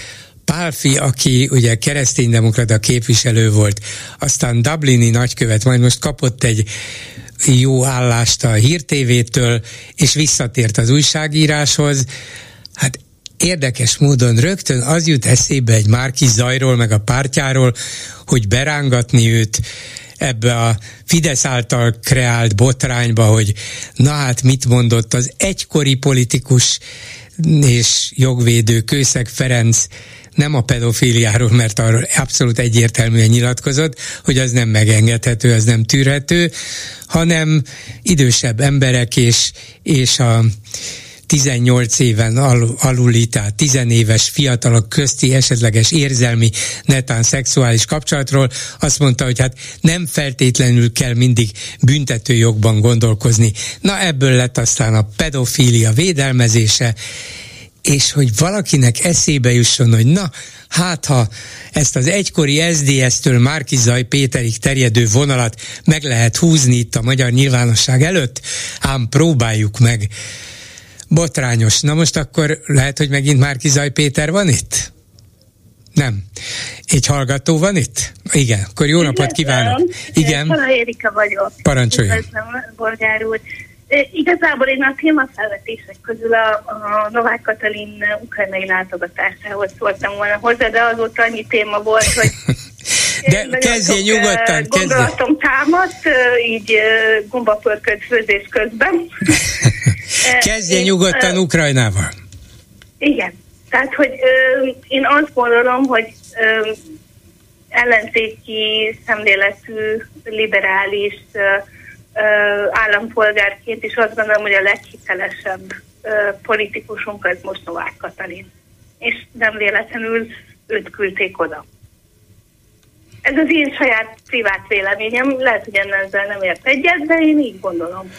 Pálfi, aki ugye kereszténydemokrata képviselő volt, aztán Dublini nagykövet, majd most kapott egy jó állást a hírtévétől, és visszatért az újságíráshoz. Hát érdekes módon rögtön az jut eszébe egy Márki Zajról, meg a pártjáról, hogy berángatni őt ebbe a Fidesz által kreált botrányba, hogy na hát mit mondott az egykori politikus és jogvédő Kőszeg Ferenc nem a pedofíliáról, mert arról abszolút egyértelműen nyilatkozott, hogy az nem megengedhető, az nem tűrhető, hanem idősebb emberek és, és a 18 éven al- aluli, tehát 10 éves fiatalok közti esetleges érzelmi, netán szexuális kapcsolatról azt mondta, hogy hát nem feltétlenül kell mindig büntetőjogban gondolkozni. Na ebből lett aztán a pedofília védelmezése, és hogy valakinek eszébe jusson, hogy na, hát ha ezt az egykori SDS-től Márkizaj Péterig terjedő vonalat meg lehet húzni itt a magyar nyilvánosság előtt, ám próbáljuk meg. Botrányos. Na most akkor lehet, hogy megint Márkizaj Péter van itt? Nem. Egy hallgató van itt? Igen. Akkor jó napot kívánok. Igen. Érika vagyok. Parancsoljon. Üdvözlöm, Bolgár úr. Igazából én a témafelvetések közül a, a Novák Katalin ukrajnai látogatásához szóltam volna hozzá, de azóta annyi téma volt, hogy de kezdje nyugodtan, Gondolatom támadt, így gombapörköd főzés közben. kezdje nyugodtan Ukrajnával. Igen. Tehát, hogy én azt gondolom, hogy ellenzéki szemléletű, liberális állampolgárként is azt gondolom, hogy a leghitelesebb politikusunk az most Novák Katalin. És nem véletlenül őt küldték oda. Ez az én saját privát véleményem, lehet, hogy ezzel nem ért egyet, de én így gondolom.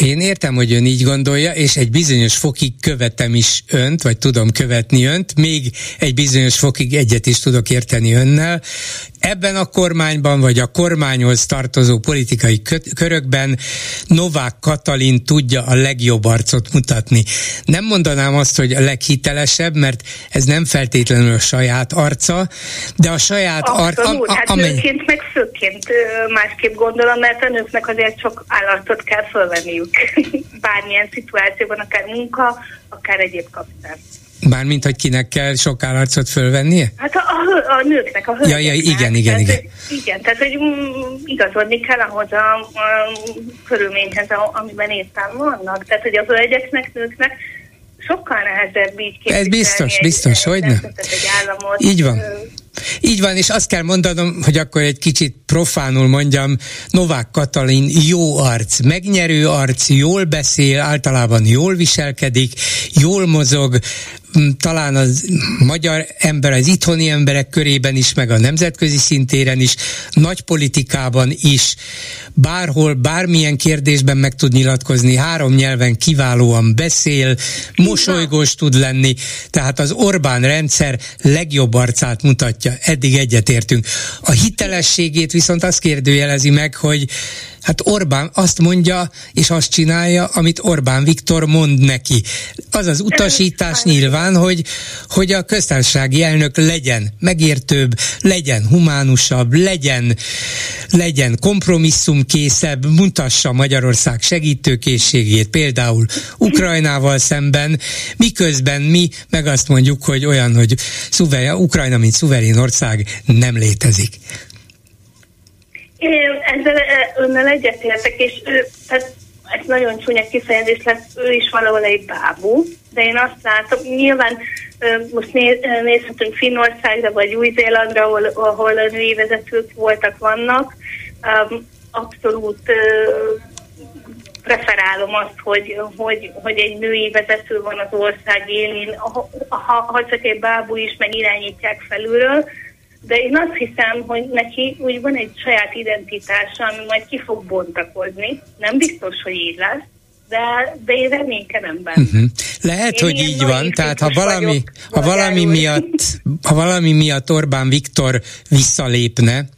Én értem, hogy ön így gondolja, és egy bizonyos fokig követem is önt, vagy tudom követni önt, még egy bizonyos fokig egyet is tudok érteni önnel. Ebben a kormányban, vagy a kormányhoz tartozó politikai körökben Novák Katalin tudja a legjobb arcot mutatni. Nem mondanám azt, hogy a leghitelesebb, mert ez nem feltétlenül a saját arca, de a saját arca... Am, hát amely... nőként meg főként másképp gondolom, mert a nőknek azért sok állatot kell fölvenniük bármilyen szituációban, akár munka, akár egyéb kapcsán. Mármint, hogy kinek kell sok állarcot fölvennie? Hát a, a, a nőknek, a hölgyeknek. Ja, ja, igen, igen, tehát, igen. Igen, tehát hogy mm, igazodni kell ahhoz a, a körülményhez, a, amiben éppen vannak. Tehát, hogy a hölgyeknek, nőknek sokkal nehezebb így képviselni. Ez biztos, egy, biztos, hogy nem. Így van. Így van, és azt kell mondanom, hogy akkor egy kicsit profánul mondjam, Novák Katalin jó arc, megnyerő arc, jól beszél, általában jól viselkedik, jól mozog, talán az magyar ember, az itthoni emberek körében is, meg a nemzetközi szintéren is, nagy politikában is, bárhol, bármilyen kérdésben meg tud nyilatkozni, három nyelven kiválóan beszél, mosolygós tud lenni, tehát az Orbán rendszer legjobb arcát mutatja, eddig egyetértünk. A hitelességét viszont azt kérdőjelezi meg, hogy Hát Orbán azt mondja, és azt csinálja, amit Orbán Viktor mond neki. Az az utasítás nyilván, hogy, hogy a köztársasági elnök legyen megértőbb, legyen humánusabb, legyen, legyen kompromisszumkészebb, mutassa Magyarország segítőkészségét, például Ukrajnával szemben, miközben mi meg azt mondjuk, hogy olyan, hogy szuver, Ukrajna, mint szuverén ország nem létezik. Én ezzel önnel egyetértek, és ő, tehát ez nagyon csúnya kifejezés lesz, ő is valahol egy bábú, de én azt látom, nyilván most nézhetünk Finnországra vagy Új-Zélandra, ahol, ahol a női vezetők voltak, vannak, abszolút preferálom azt, hogy, hogy, hogy egy női vezető van az ország élén, ha, ha, ha csak egy bábú is, meg irányítják felülről, de én azt hiszem, hogy neki úgy van egy saját identitása, ami majd ki fog bontakozni. Nem biztos, hogy így lesz, de, de én reménykedem benne. Uh-huh. Lehet, én hogy így van, tehát ha valami, vagyok, ha valami miatt, ha valami miatt Orbán Viktor visszalépne,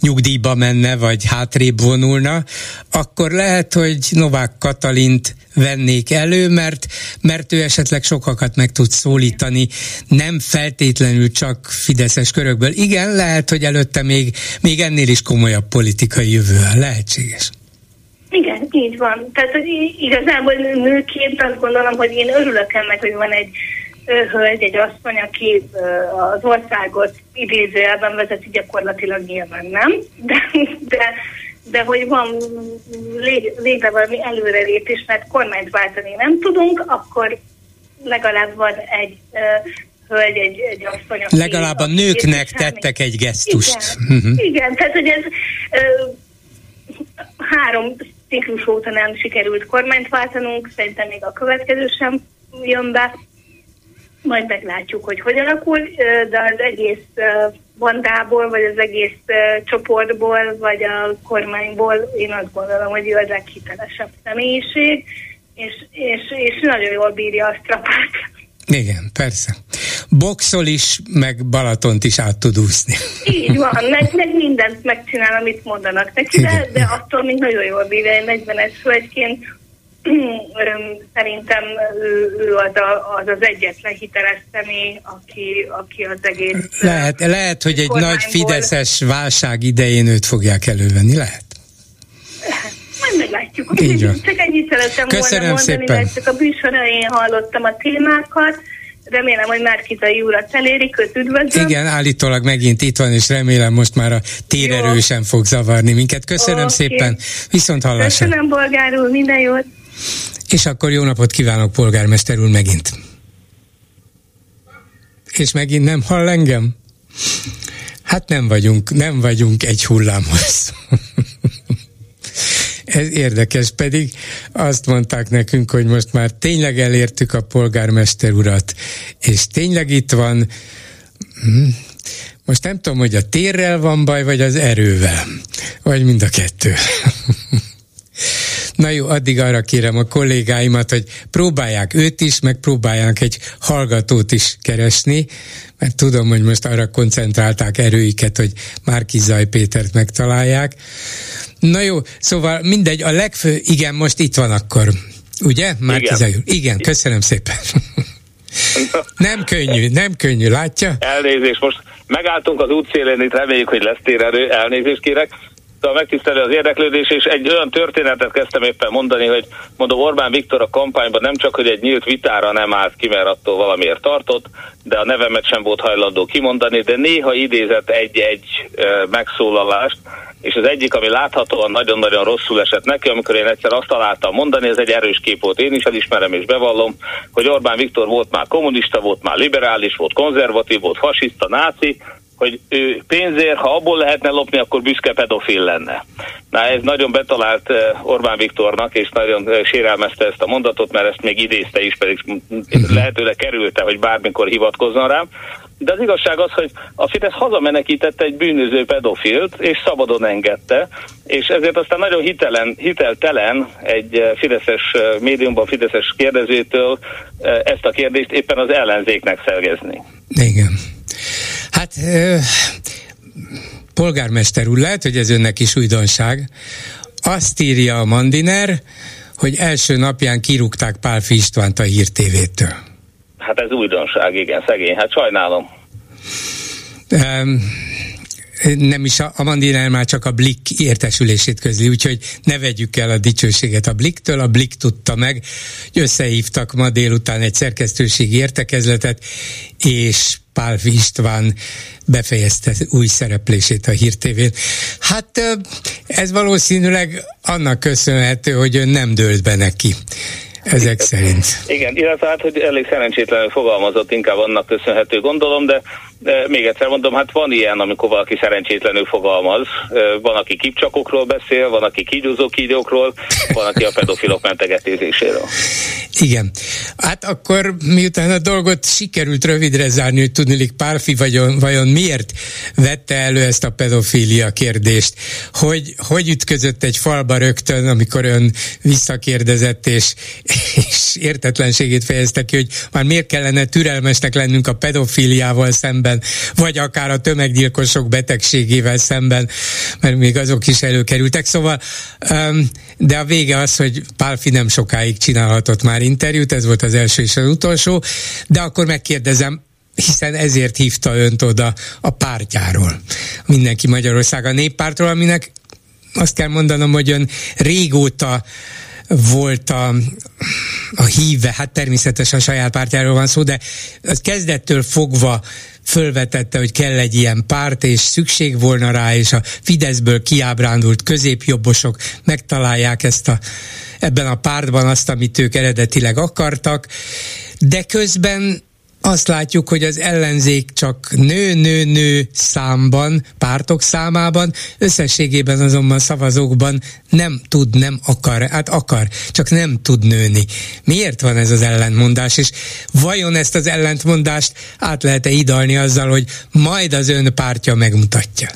nyugdíjba menne, vagy hátrébb vonulna, akkor lehet, hogy Novák Katalint vennék elő, mert, mert ő esetleg sokakat meg tud szólítani, nem feltétlenül csak fideszes körökből. Igen, lehet, hogy előtte még, még ennél is komolyabb politikai jövő lehetséges. Igen, így van. Tehát hogy igazából nőként azt gondolom, hogy én örülök ennek, hogy van egy hölgy, egy asszony, aki az országot idézőjelben vezeti, gyakorlatilag nyilván nem, de, de, de hogy van végre valami előrelépés, mert kormányt váltani nem tudunk, akkor legalább van egy hölgy, egy, egy asszony. Legalább a nőknek tettek egy gesztust. Igen, uh-huh. igen tehát hogy ez három ciklus óta nem sikerült kormányt váltanunk, szerintem még a következő sem jön be. Majd meglátjuk, hogy hogy alakul, de az egész bandából, vagy az egész csoportból, vagy a kormányból én azt gondolom, hogy ő a leghitelesebb személyiség, és, és, és nagyon jól bírja a strapát. Igen, persze. Boxol is, meg Balatont is át tud úszni. Így van, meg, meg mindent megcsinál, amit mondanak neki, de, de attól még nagyon jól bírja, egy 40-es hölgyként szerintem ő, ő az, a, az az egyetlen hiteles személy, aki, aki az egész... Lehet, lehet hogy egy nagy fideszes válság idején őt fogják elővenni, lehet? Majd meglátjuk. Így van. Csak ennyit szerettem Köszönöm volna mondani, szépen. mert csak a bűsor elején hallottam a témákat, remélem, hogy Márkizai urat elérik, őt üdvözlöm. Igen, állítólag megint itt van, és remélem most már a térerő sem fog zavarni minket. Köszönöm okay. szépen, viszont hallásra. Köszönöm, bolgár úr, minden jót. És akkor jó napot kívánok, polgármester úr, megint. És megint nem hall engem? Hát nem vagyunk, nem vagyunk egy hullámhoz. Ez érdekes, pedig azt mondták nekünk, hogy most már tényleg elértük a polgármester urat, és tényleg itt van, hm, most nem tudom, hogy a térrel van baj, vagy az erővel, vagy mind a kettő. Na jó, addig arra kérem a kollégáimat, hogy próbálják őt is, meg próbálják egy hallgatót is keresni, mert tudom, hogy most arra koncentrálták erőiket, hogy Márki Zaj Pétert megtalálják. Na jó, szóval mindegy, a legfő, igen, most itt van akkor. Ugye, Márki igen. Zaj? Igen, köszönöm szépen. nem könnyű, nem könnyű, látja? Elnézést, most megálltunk az útszélén, itt reméljük, hogy lesz térerő, elnézést kérek a megtisztelő az érdeklődés, és egy olyan történetet kezdtem éppen mondani, hogy mondom Orbán Viktor a kampányban nem csak, hogy egy nyílt vitára nem állt ki, mert attól valamiért tartott, de a nevemet sem volt hajlandó kimondani, de néha idézett egy-egy megszólalást, és az egyik, ami láthatóan nagyon-nagyon rosszul esett neki, amikor én egyszer azt találtam mondani, ez egy erős kép volt, én is elismerem és bevallom, hogy Orbán Viktor volt már kommunista, volt már liberális, volt konzervatív, volt fasiszta, náci, hogy ő pénzért, ha abból lehetne lopni, akkor büszke pedofil lenne. Na ez nagyon betalált eh, Orbán Viktornak, és nagyon eh, sérelmezte ezt a mondatot, mert ezt még idézte is, pedig lehetőleg kerülte, hogy bármikor hivatkozzon rám. De az igazság az, hogy a Fidesz hazamenekítette egy bűnöző pedofilt, és szabadon engedte, és ezért aztán nagyon hitelen, hiteltelen egy eh, Fideszes médiumban, Fideszes kérdezőtől ezt a kérdést éppen az ellenzéknek szergezni. Igen. Hát polgármester úr, lehet, hogy ez önnek is újdonság. azt írja a Mandiner, hogy első napján kirúgták Pál Istvánt a hírtévétől. Hát ez újdonság, igen, szegény, hát sajnálom. Um, nem is a, a Mandiner már csak a Blik értesülését közli, úgyhogy ne vegyük el a dicsőséget a Bliktől. A Blik tudta meg, hogy összehívtak ma délután egy szerkesztőségi értekezletet, és Pál István befejezte új szereplését a hírtévén. Hát ez valószínűleg annak köszönhető, hogy ön nem dőlt be neki ezek szerint. Igen, illetve hát, hogy elég szerencsétlenül fogalmazott, inkább annak köszönhető gondolom, de még egyszer mondom, hát van ilyen, amikor valaki szerencsétlenül fogalmaz. Van, aki kipcsakokról beszél, van, aki kígyózó kígyókról, van, aki a pedofilok mentegetézéséről. Igen. Hát akkor miután a dolgot sikerült rövidre zárni, hogy tudnilik Párfi vajon, vajon miért vette elő ezt a pedofília kérdést? Hogy, hogy ütközött egy falba rögtön, amikor ön visszakérdezett, és, és értetlenségét fejezte ki, hogy már miért kellene türelmesnek lennünk a pedofíliával szemben, szemben, vagy akár a tömeggyilkosok betegségével szemben, mert még azok is előkerültek. Szóval, de a vége az, hogy Pálfi nem sokáig csinálhatott már interjút, ez volt az első és az utolsó, de akkor megkérdezem, hiszen ezért hívta önt oda a pártjáról. Mindenki Magyarország a néppártról, aminek azt kell mondanom, hogy ön régóta volt a, a híve, hát természetesen a saját pártjáról van szó, de az kezdettől fogva fölvetette, hogy kell egy ilyen párt, és szükség volna rá, és a Fideszből kiábrándult középjobbosok megtalálják ezt a, ebben a pártban azt, amit ők eredetileg akartak, de közben azt látjuk, hogy az ellenzék csak nő-nő-nő számban, pártok számában, összességében azonban szavazókban nem tud, nem akar, hát akar, csak nem tud nőni. Miért van ez az ellentmondás, és vajon ezt az ellentmondást át lehet-e idalni azzal, hogy majd az ön pártja megmutatja?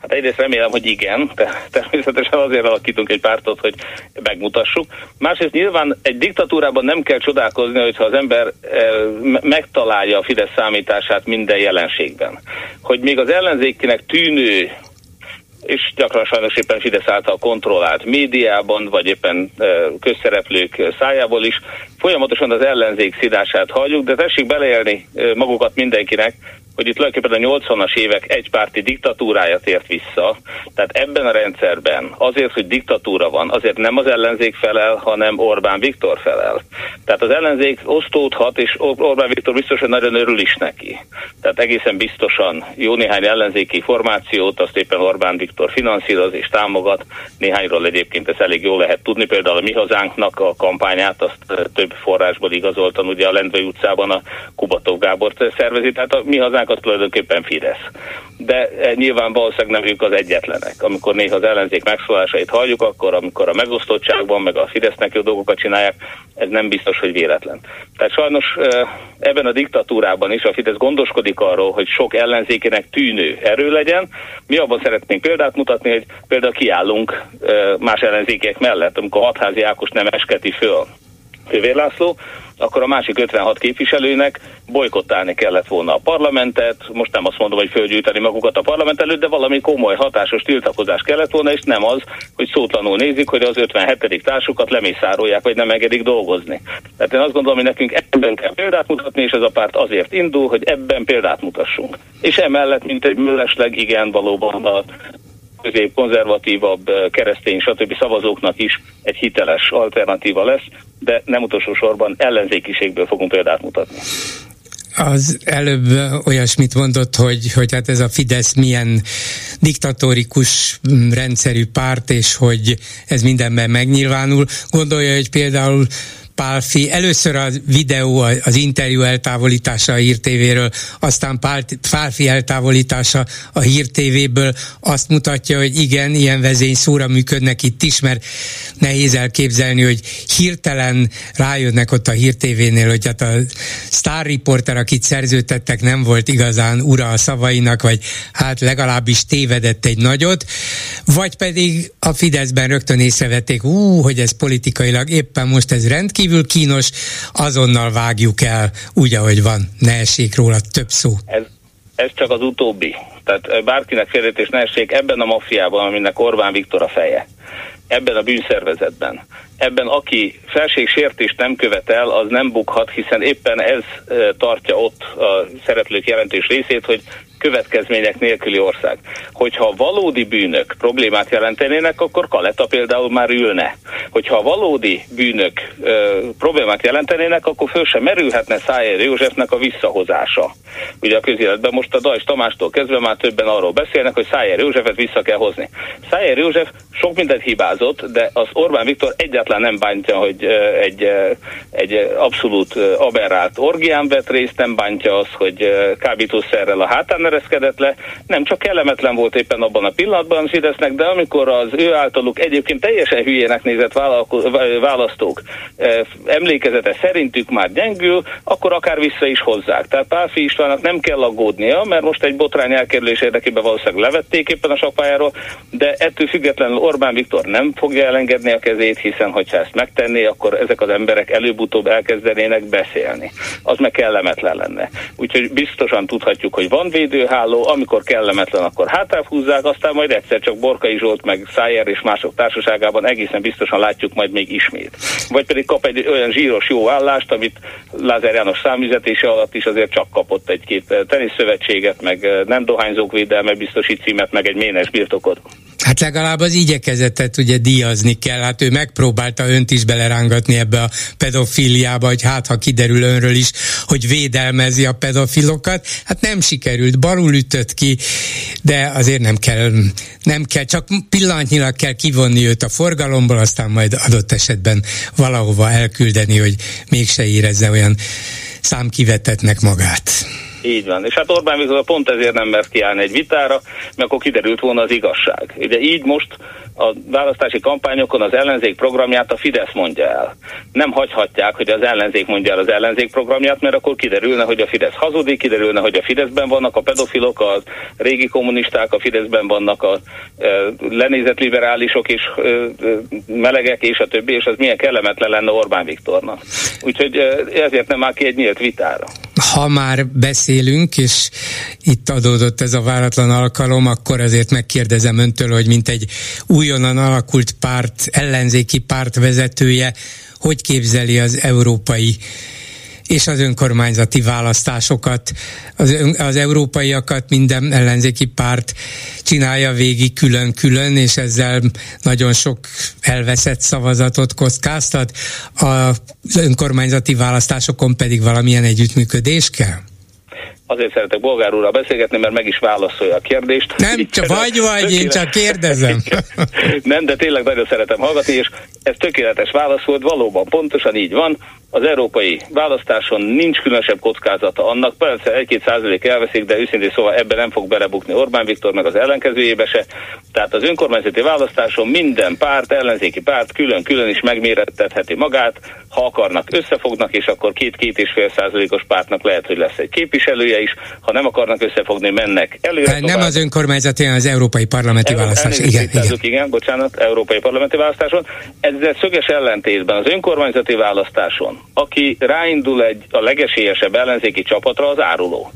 Hát egyrészt remélem, hogy igen, de természetesen azért alakítunk egy pártot, hogy megmutassuk. Másrészt nyilván egy diktatúrában nem kell csodálkozni, hogyha az ember eh, megtalálja a Fidesz számítását minden jelenségben. Hogy még az ellenzékinek tűnő és gyakran sajnos éppen Fidesz által kontrollált médiában, vagy éppen eh, közszereplők szájából is, folyamatosan az ellenzék szidását halljuk, de tessék beleélni magukat mindenkinek, hogy itt tulajdonképpen a 80-as évek egypárti diktatúrája tért vissza. Tehát ebben a rendszerben azért, hogy diktatúra van, azért nem az ellenzék felel, hanem Orbán Viktor felel. Tehát az ellenzék osztódhat, és Orbán Viktor biztosan nagyon örül is neki. Tehát egészen biztosan jó néhány ellenzéki formációt azt éppen Orbán Viktor finanszíroz és támogat. Néhányról egyébként ez elég jól lehet tudni, például a Mi Hazánknak a kampányát azt több forrásból igazoltan, ugye a Lendvai utcában a Kubatov Gábor szervezi, tehát a Mi Hazánk az tulajdonképpen Fidesz. De e, nyilván valószínűleg nem ők az egyetlenek. Amikor néha az ellenzék megszólásait halljuk, akkor amikor a megosztottságban, meg a Fidesznek jó dolgokat csinálják, ez nem biztos, hogy véletlen. Tehát sajnos e, ebben a diktatúrában is a Fidesz gondoskodik arról, hogy sok ellenzékének tűnő erő legyen. Mi abban szeretnénk példát mutatni, hogy például kiállunk e, más ellenzékek mellett, amikor Hatházi Ákos nem esketi föl Kövér László, akkor a másik 56 képviselőnek bolykottálni kellett volna a parlamentet, most nem azt mondom, hogy fölgyűjteni magukat a parlament előtt, de valami komoly hatásos tiltakozás kellett volna, és nem az, hogy szótlanul nézik, hogy az 57. társukat lemészárolják, vagy nem engedik dolgozni. Tehát én azt gondolom, hogy nekünk ebben kell példát mutatni, és ez a párt azért indul, hogy ebben példát mutassunk. És emellett, mint egy műlesleg, igen, valóban a közép, konzervatívabb, keresztény, stb. szavazóknak is egy hiteles alternatíva lesz, de nem utolsó sorban ellenzékiségből fogunk példát mutatni. Az előbb olyasmit mondott, hogy, hogy hát ez a Fidesz milyen diktatórikus rendszerű párt, és hogy ez mindenben megnyilvánul. Gondolja, hogy például Pálfi, először a videó, az interjú eltávolítása a Hír TV-ről, aztán Pálfi eltávolítása a Hír TV-ből azt mutatja, hogy igen, ilyen vezény szóra működnek itt is, mert nehéz elképzelni, hogy hirtelen rájönnek ott a Hír TV-nél, hogy hát a Star Reporter, akit szerződtettek, nem volt igazán ura a szavainak, vagy hát legalábbis tévedett egy nagyot, vagy pedig a Fideszben rögtön észrevették, ú, hogy ez politikailag éppen most ez rendkívül rendkívül kínos, azonnal vágjuk el úgy, ahogy van, ne essék róla több szó. Ez Ez csak az utóbbi. Tehát bárkinek félretés ne essék ebben a maffiában, aminek Orbán Viktor a feje ebben a bűnszervezetben. Ebben aki felségsértést nem követel, az nem bukhat, hiszen éppen ez tartja ott a szereplők jelentős részét, hogy következmények nélküli ország. Hogyha valódi bűnök problémát jelentenének, akkor Kaleta például már ülne. Hogyha valódi bűnök ö, problémát jelentenének, akkor föl sem merülhetne Szájer Józsefnek a visszahozása. Ugye a közéletben most a Dajs Tamástól kezdve már többen arról beszélnek, hogy Szájer Józsefet vissza kell hozni. Szájer József sok mindent hibázott, de az Orbán Viktor egyáltalán nem bántja, hogy egy, egy abszolút aberrált orgián vett részt, nem bántja az, hogy kábítószerrel a hátán ereszkedett le, nem csak kellemetlen volt éppen abban a pillanatban Fidesznek, de amikor az ő általuk egyébként teljesen hülyének nézett választók emlékezete szerintük már gyengül, akkor akár vissza is hozzák. Tehát Pálfi Istvánnak nem kell aggódnia, mert most egy botrány elkerülés érdekében valószínűleg levették éppen a sakpályáról, de ettől függetlenül Orbán Viktor nem fogja elengedni a kezét, hiszen hogyha ezt megtenné, akkor ezek az emberek előbb-utóbb elkezdenének beszélni. Az meg kellemetlen lenne. Úgyhogy biztosan tudhatjuk, hogy van védőháló, amikor kellemetlen, akkor hátrább húzzák, aztán majd egyszer csak Borkai Zsolt, meg Szájer és mások társaságában egészen biztosan látjuk majd még ismét. Vagy pedig kap egy olyan zsíros jó állást, amit Lázár János számüzetése alatt is azért csak kapott egy-két teniszszövetséget, meg nem dohányzók védelme biztosít címet, meg egy ménes birtokot. Hát legalább az igyekezetet ugye díjazni kell. Hát ő megpróbálta önt is belerángatni ebbe a pedofiliába, hogy hát ha kiderül önről is, hogy védelmezi a pedofilokat. Hát nem sikerült, barul ütött ki, de azért nem kell, nem kell, csak pillanatnyilag kell kivonni őt a forgalomból, aztán majd adott esetben valahova elküldeni, hogy mégse érezze olyan számkivetetnek magát. Így van. És hát Orbán Viktor pont ezért nem mert kiállni egy vitára, mert akkor kiderült volna az igazság. Ugye így most a választási kampányokon az ellenzék programját a Fidesz mondja el. Nem hagyhatják, hogy az ellenzék mondja el az ellenzék programját, mert akkor kiderülne, hogy a Fidesz hazudik, kiderülne, hogy a Fideszben vannak a pedofilok, a régi kommunisták, a Fideszben vannak a e, lenézett liberálisok és e, melegek és a többi, és az milyen kellemetlen lenne Orbán Viktornak. Úgyhogy e, ezért nem áll ki egy nyílt vitára. Ha már beszélünk, és itt adódott ez a váratlan alkalom, akkor azért megkérdezem öntől, hogy mint egy új újonnan alakult párt, ellenzéki párt vezetője, hogy képzeli az európai és az önkormányzati választásokat, az, ön, az európaiakat minden ellenzéki párt csinálja végig külön-külön, és ezzel nagyon sok elveszett szavazatot kockáztat, az önkormányzati választásokon pedig valamilyen együttműködés kell? Azért szeretek bolgár úrral beszélgetni, mert meg is válaszolja a kérdést. Nem, csak vagy vagy, én csak kérdezem. Nem, de tényleg nagyon szeretem hallgatni, és ez tökéletes válasz volt, valóban pontosan így van az európai választáson nincs különösebb kockázata annak, persze egy-két százalék elveszik, de őszintén szóval ebben nem fog belebukni Orbán Viktor, meg az ellenkezőjébe se. Tehát az önkormányzati választáson minden párt, ellenzéki párt külön-külön is megmérettetheti magát, ha akarnak, összefognak, és akkor két-két és fél százalékos pártnak lehet, hogy lesz egy képviselője is, ha nem akarnak összefogni, mennek előre. Nem tovább. az önkormányzati, hanem az európai parlamenti választás. Igen, igen. igen, bocsánat, európai parlamenti választáson. Ezzel szöges ellentétben az önkormányzati választáson aki ráindul egy a legesélyesebb ellenzéki csapatra, az áruló.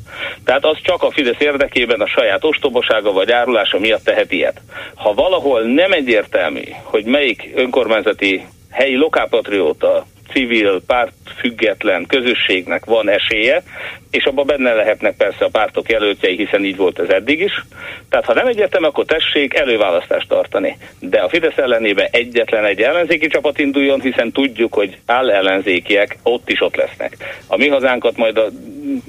Tehát az csak a Fidesz érdekében a saját ostobasága vagy árulása miatt tehet ilyet. Ha valahol nem egyértelmű, hogy melyik önkormányzati helyi lokálpatrióta civil, pártfüggetlen közösségnek van esélye, és abban benne lehetnek persze a pártok jelöltjei, hiszen így volt ez eddig is. Tehát ha nem egyetem, akkor tessék előválasztást tartani. De a Fidesz ellenében egyetlen egy ellenzéki csapat induljon, hiszen tudjuk, hogy áll ellenzékiek ott is ott lesznek. A mi hazánkat majd a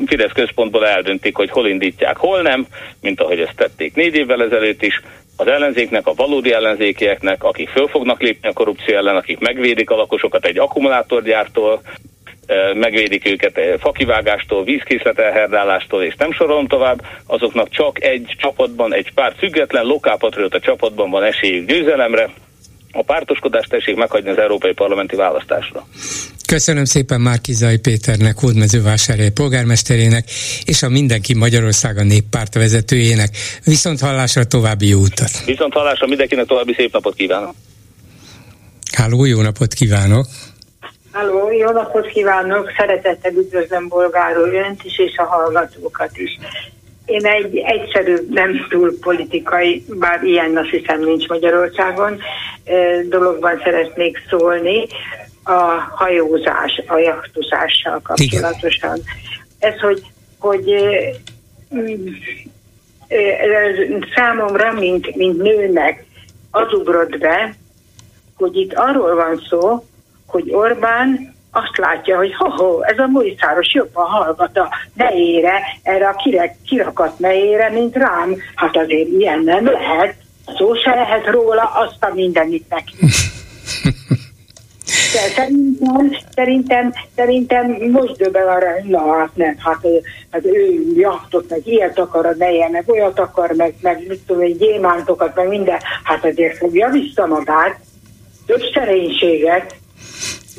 Fidesz központból eldöntik, hogy hol indítják, hol nem, mint ahogy ezt tették négy évvel ezelőtt is, az ellenzéknek, a valódi ellenzékieknek, akik föl fognak lépni a korrupció ellen, akik megvédik a lakosokat egy akkumulátorgyártól, megvédik őket fakivágástól, vízkészlet elherdálástól, és nem sorolom tovább, azoknak csak egy csapatban, egy pár független lokálpatriota csapatban van esélyük győzelemre, a pártoskodást tessék meghagyni az európai parlamenti választásra. Köszönöm szépen Márkizai Péternek, Hódmezővásárhely polgármesterének és a Mindenki Magyarországa néppárt vezetőjének. Viszont hallásra további jó utat. Viszont hallásra mindenkinek további szép napot kívánok. Háló, jó napot kívánok. Háló, jó napot kívánok, szeretettel üdvözlöm bolgáról önt is, és a hallgatókat is. én egy egyszerű, nem túl politikai, bár ilyen azt hiszem nincs Magyarországon, dologban szeretnék szólni, a hajózás, a jachtozással kapcsolatosan. Igen. Ez, hogy, hogy számomra, mint, mint nőnek az ugrott be, hogy itt arról van szó, hogy Orbán azt látja, hogy ho-ho, ez a Mojszáros jobban hallgat a nejére, erre a kirek, kirakat nejére, mint rám. Hát azért ilyen nem lehet. Szó se lehet róla, azt a mindenit neki. Szerintem, szerintem, szerintem most döbben arra, hogy na hát nem, hát, hát ő jachtot, meg ilyet akar a neje, meg olyat akar, meg, meg mit tudom, egy gyémántokat, meg minden, hát azért fogja vissza magát, több szerénységet,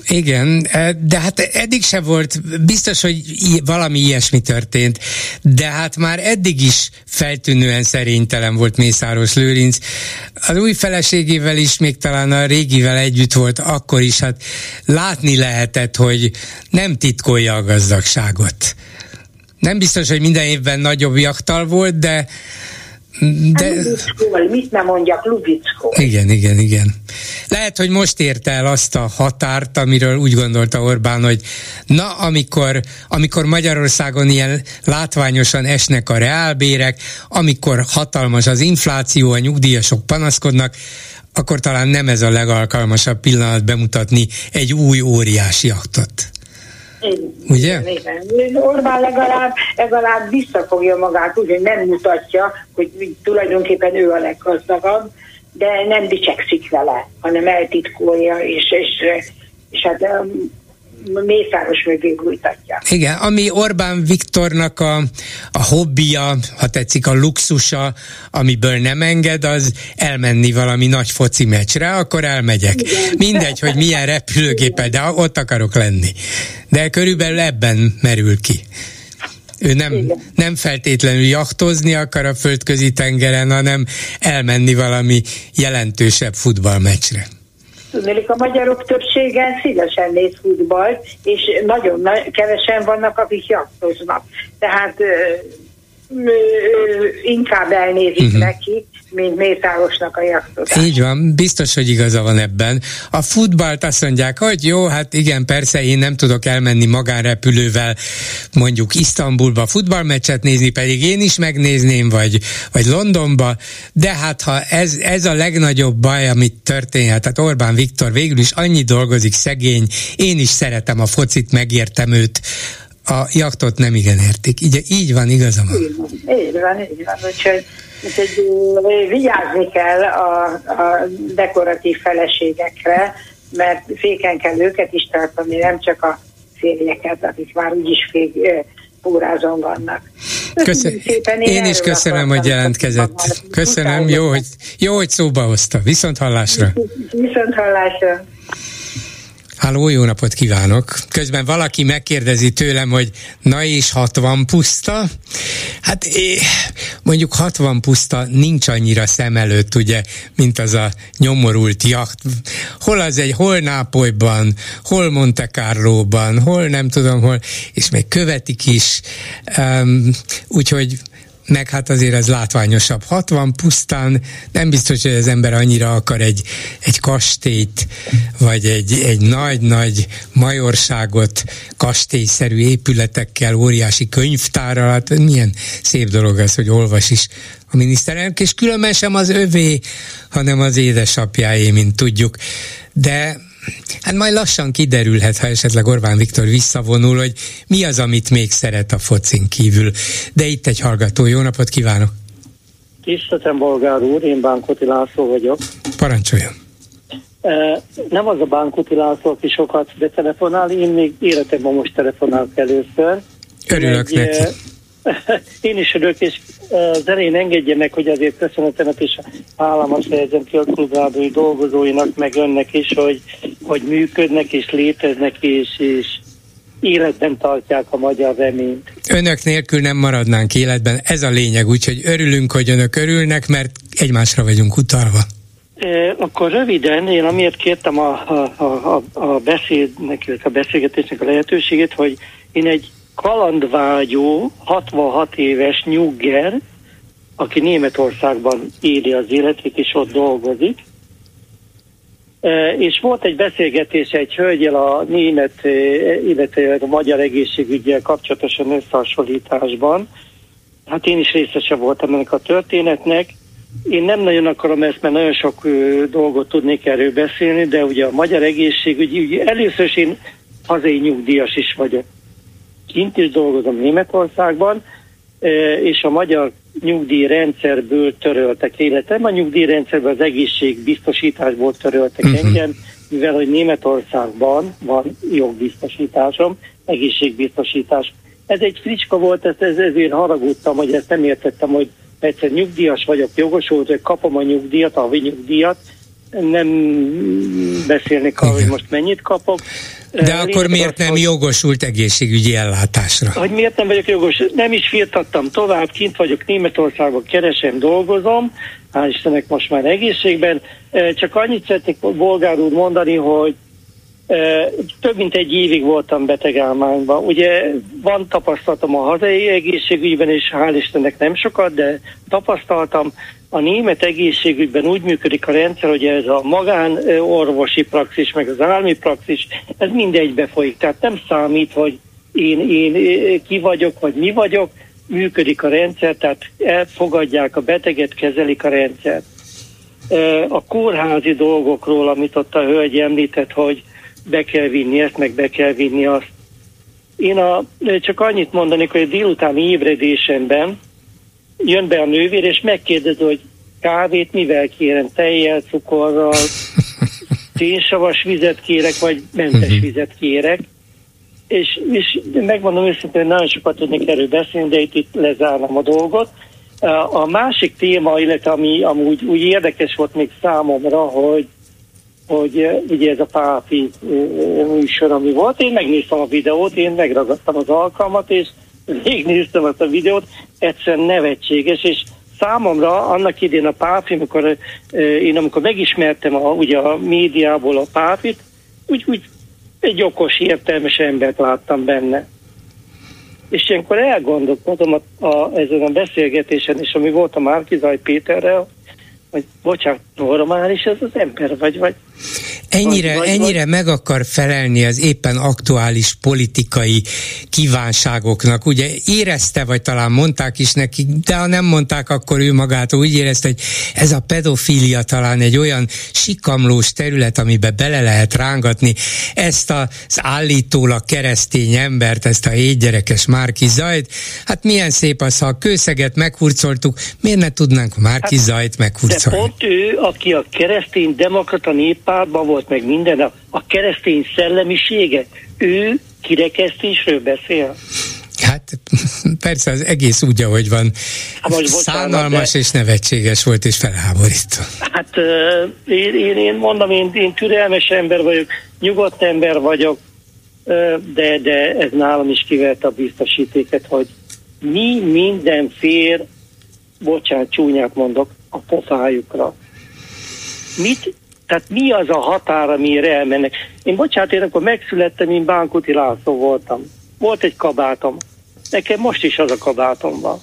igen, e, de hát eddig se volt, biztos, hogy valami ilyesmi történt, de hát már eddig is feltűnően szerénytelen volt Mészáros Lőrinc. Az új feleségével is, még talán a régivel együtt volt, akkor is hát látni lehetett, hogy nem titkolja a gazdagságot. Nem biztos, hogy minden évben nagyobb jaktal volt, de de... Hát, mit nem mondjak, Lubickó. Igen, igen, igen. Lehet, hogy most érte el azt a határt, amiről úgy gondolta Orbán, hogy na, amikor, amikor Magyarországon ilyen látványosan esnek a reálbérek, amikor hatalmas az infláció, a nyugdíjasok panaszkodnak, akkor talán nem ez a legalkalmasabb pillanat bemutatni egy új óriási aktot. Ugye? Igen, Orbán legalább, legalább visszafogja magát, úgy, hogy nem mutatja, hogy tulajdonképpen ő a leggazdagabb, de nem dicsekszik vele, hanem eltitkolja, és, és, és hát mészáros mögé bújtatja. Igen, ami Orbán Viktornak a, a hobbija, ha tetszik a luxusa, amiből nem enged, az elmenni valami nagy foci meccsre, akkor elmegyek. Igen. Mindegy, hogy milyen repülőgéppel, de ott akarok lenni. De körülbelül ebben merül ki. Ő nem, nem feltétlenül jachtozni akar a földközi tengeren, hanem elmenni valami jelentősebb futballmeccsre. Tudnélik, a magyarok többsége szívesen néz futballt, és nagyon kevesen vannak, akik jaktoznak. Tehát inkább elnézik uh-huh. neki, mint Mészárosnak a jaktozás. Így van, biztos, hogy igaza van ebben. A futballt azt mondják, hogy jó, hát igen, persze én nem tudok elmenni magánrepülővel mondjuk Isztambulba futballmeccset nézni, pedig én is megnézném, vagy, vagy Londonba, de hát ha ez, ez a legnagyobb baj, amit történhet, tehát Orbán Viktor végül is annyi dolgozik szegény, én is szeretem a focit, megértem őt, a jaktot nem igen értik. Így, így van, igazam. Így van, így van, így van. Úgyhogy Úgyhogy vigyázni kell a, a dekoratív feleségekre, mert féken kell őket is tartani, nem csak a férjeket, akik már úgyis fék, pórázon vannak. Köszönöm. Szépen, én, én is köszönöm, hogy jelentkezett. Köszönöm, jó hogy, jó, hogy szóba hozta. Viszont hallásra. Viszont hallásra. Háló, jó napot kívánok! Közben valaki megkérdezi tőlem, hogy na és 60 puszta? Hát mondjuk 60 puszta nincs annyira szem előtt, ugye, mint az a nyomorult jacht. Hol az egy, hol Nápolyban, hol Monte Carlo-ban, hol nem tudom hol, és még követik is. Um, úgyhogy meg hát azért ez látványosabb. 60 pusztán nem biztos, hogy az ember annyira akar egy, egy kastélyt, vagy egy, egy nagy-nagy majorságot, kastélyszerű épületekkel, óriási könyvtárral, hát milyen szép dolog az, hogy olvas is a miniszterelnök, és különben sem az övé, hanem az édesapjáé, mint tudjuk. De Hát majd lassan kiderülhet, ha esetleg Orbán Viktor visszavonul, hogy mi az, amit még szeret a focin kívül. De itt egy hallgató. Jó napot kívánok! Tiszteltem, Bolgár úr, én Bánkuti László vagyok. Parancsoljon! Nem az a Bánkuti László, aki sokat betelefonál, én még életemben most telefonálok először. Örülök egy, neki. Én is örülök, és az elején engedje meg, hogy azért köszönetemet is államos helyezem ki a klubrádiói dolgozóinak, meg önnek is, hogy, hogy működnek és léteznek, és, és életben tartják a magyar reményt. Önök nélkül nem maradnánk életben, ez a lényeg, úgyhogy örülünk, hogy önök örülnek, mert egymásra vagyunk utalva. E, akkor röviden, én amiért kértem a, a, a, a beszédnek, a beszélgetésnek a lehetőségét, hogy én egy kalandvágyó, 66 éves nyugger, aki Németországban éli az életét, és ott dolgozik. És volt egy beszélgetés egy hölgyel a német, illetve a magyar egészségügyel kapcsolatosan összehasonlításban. Hát én is részese voltam ennek a történetnek. Én nem nagyon akarom ezt, mert nagyon sok dolgot tudnék erről beszélni, de ugye a magyar egészségügy, ugye először is én hazai nyugdíjas is vagyok. Kint is dolgozom Németországban, és a magyar nyugdíjrendszerből töröltek életem. A nyugdíjrendszerből az egészségbiztosításból töröltek uh-huh. engem, mivel hogy Németországban van jogbiztosításom, egészségbiztosítás. Ez egy fricska volt, ezt, ez, ezért haragudtam, hogy ezt nem értettem, hogy egyszer nyugdíjas vagyok, jogosult, hogy kapom a nyugdíjat, a nyugdíjat, nem beszélnék arról, hogy most mennyit kapok. De akkor miért nem jogosult egészségügyi ellátásra? Hogy miért nem vagyok jogos? Nem is firtattam tovább, kint vagyok Németországban, keresem, dolgozom, hál' Istennek most már egészségben. Csak annyit szeretnék bolgár úr mondani, hogy több mint egy évig voltam betegállmányban. Ugye van tapasztalatom a hazai egészségügyben, és hál' Istennek nem sokat, de tapasztaltam. A német egészségügyben úgy működik a rendszer, hogy ez a magánorvosi praxis, meg az állami praxis, ez mindegybe folyik. Tehát nem számít, hogy én, én ki vagyok, vagy mi vagyok, működik a rendszer, tehát elfogadják a beteget, kezelik a rendszert. A kórházi dolgokról, amit ott a hölgy említett, hogy be kell vinni ezt, meg be kell vinni azt. Én a, csak annyit mondanék, hogy a délutáni ébredésemben jön be a nővér, és megkérdezi, hogy kávét mivel kérem, tejjel, cukorral, szénsavas vizet kérek, vagy mentes mhm. vizet kérek. És, és megmondom őszintén, hogy nagyon sokat tudnék erről beszélni, de itt, itt lezárnám a dolgot. A másik téma, illetve ami amúgy úgy érdekes volt még számomra, hogy hogy ugye ez a pápi műsor, ami volt. Én megnéztem a videót, én megragadtam az alkalmat, és végignéztem azt a videót, egyszerűen nevetséges, és számomra annak idén a pápi, amikor én amikor megismertem a, ugye a médiából a pápit, úgy, úgy egy okos, értelmes embert láttam benne. És ilyenkor elgondolkodom a, a, ezen a beszélgetésen is, ami volt a Márkizaj Péterrel, hogy bocsánat, normális ez az ember, vagy, vagy Ennyire, vagy, ennyire vagy... meg akar felelni az éppen aktuális politikai kívánságoknak. Ugye érezte, vagy talán mondták is neki, de ha nem mondták, akkor ő magát úgy érezte, hogy ez a pedofília talán egy olyan sikamlós terület, amiben bele lehet rángatni ezt az állítólag keresztény embert, ezt a hétgyerekes Márki Zajt. Hát milyen szép az, ha a kőszeget meghurcoltuk, miért ne tudnánk Márki hát, Zajt meghurcolni? De pont ő, aki a keresztény demokrata néppárban volt, meg minden, a, a keresztény szellemisége, ő kirekesztésről beszél. Hát persze az egész úgy, ahogy van, hát szánalmas de... és nevetséges volt és felháborító. Hát én, én, én mondom, én, én türelmes ember vagyok, nyugodt ember vagyok, de, de ez nálam is kivert a biztosítéket, hogy mi minden fér, bocsánat, csúnyát mondok, a pofájukra. Mit tehát mi az a határ, amire elmennek? Én bocsánat, én akkor megszülettem, én Bánkuti László voltam. Volt egy kabátom. Nekem most is az a kabátom van.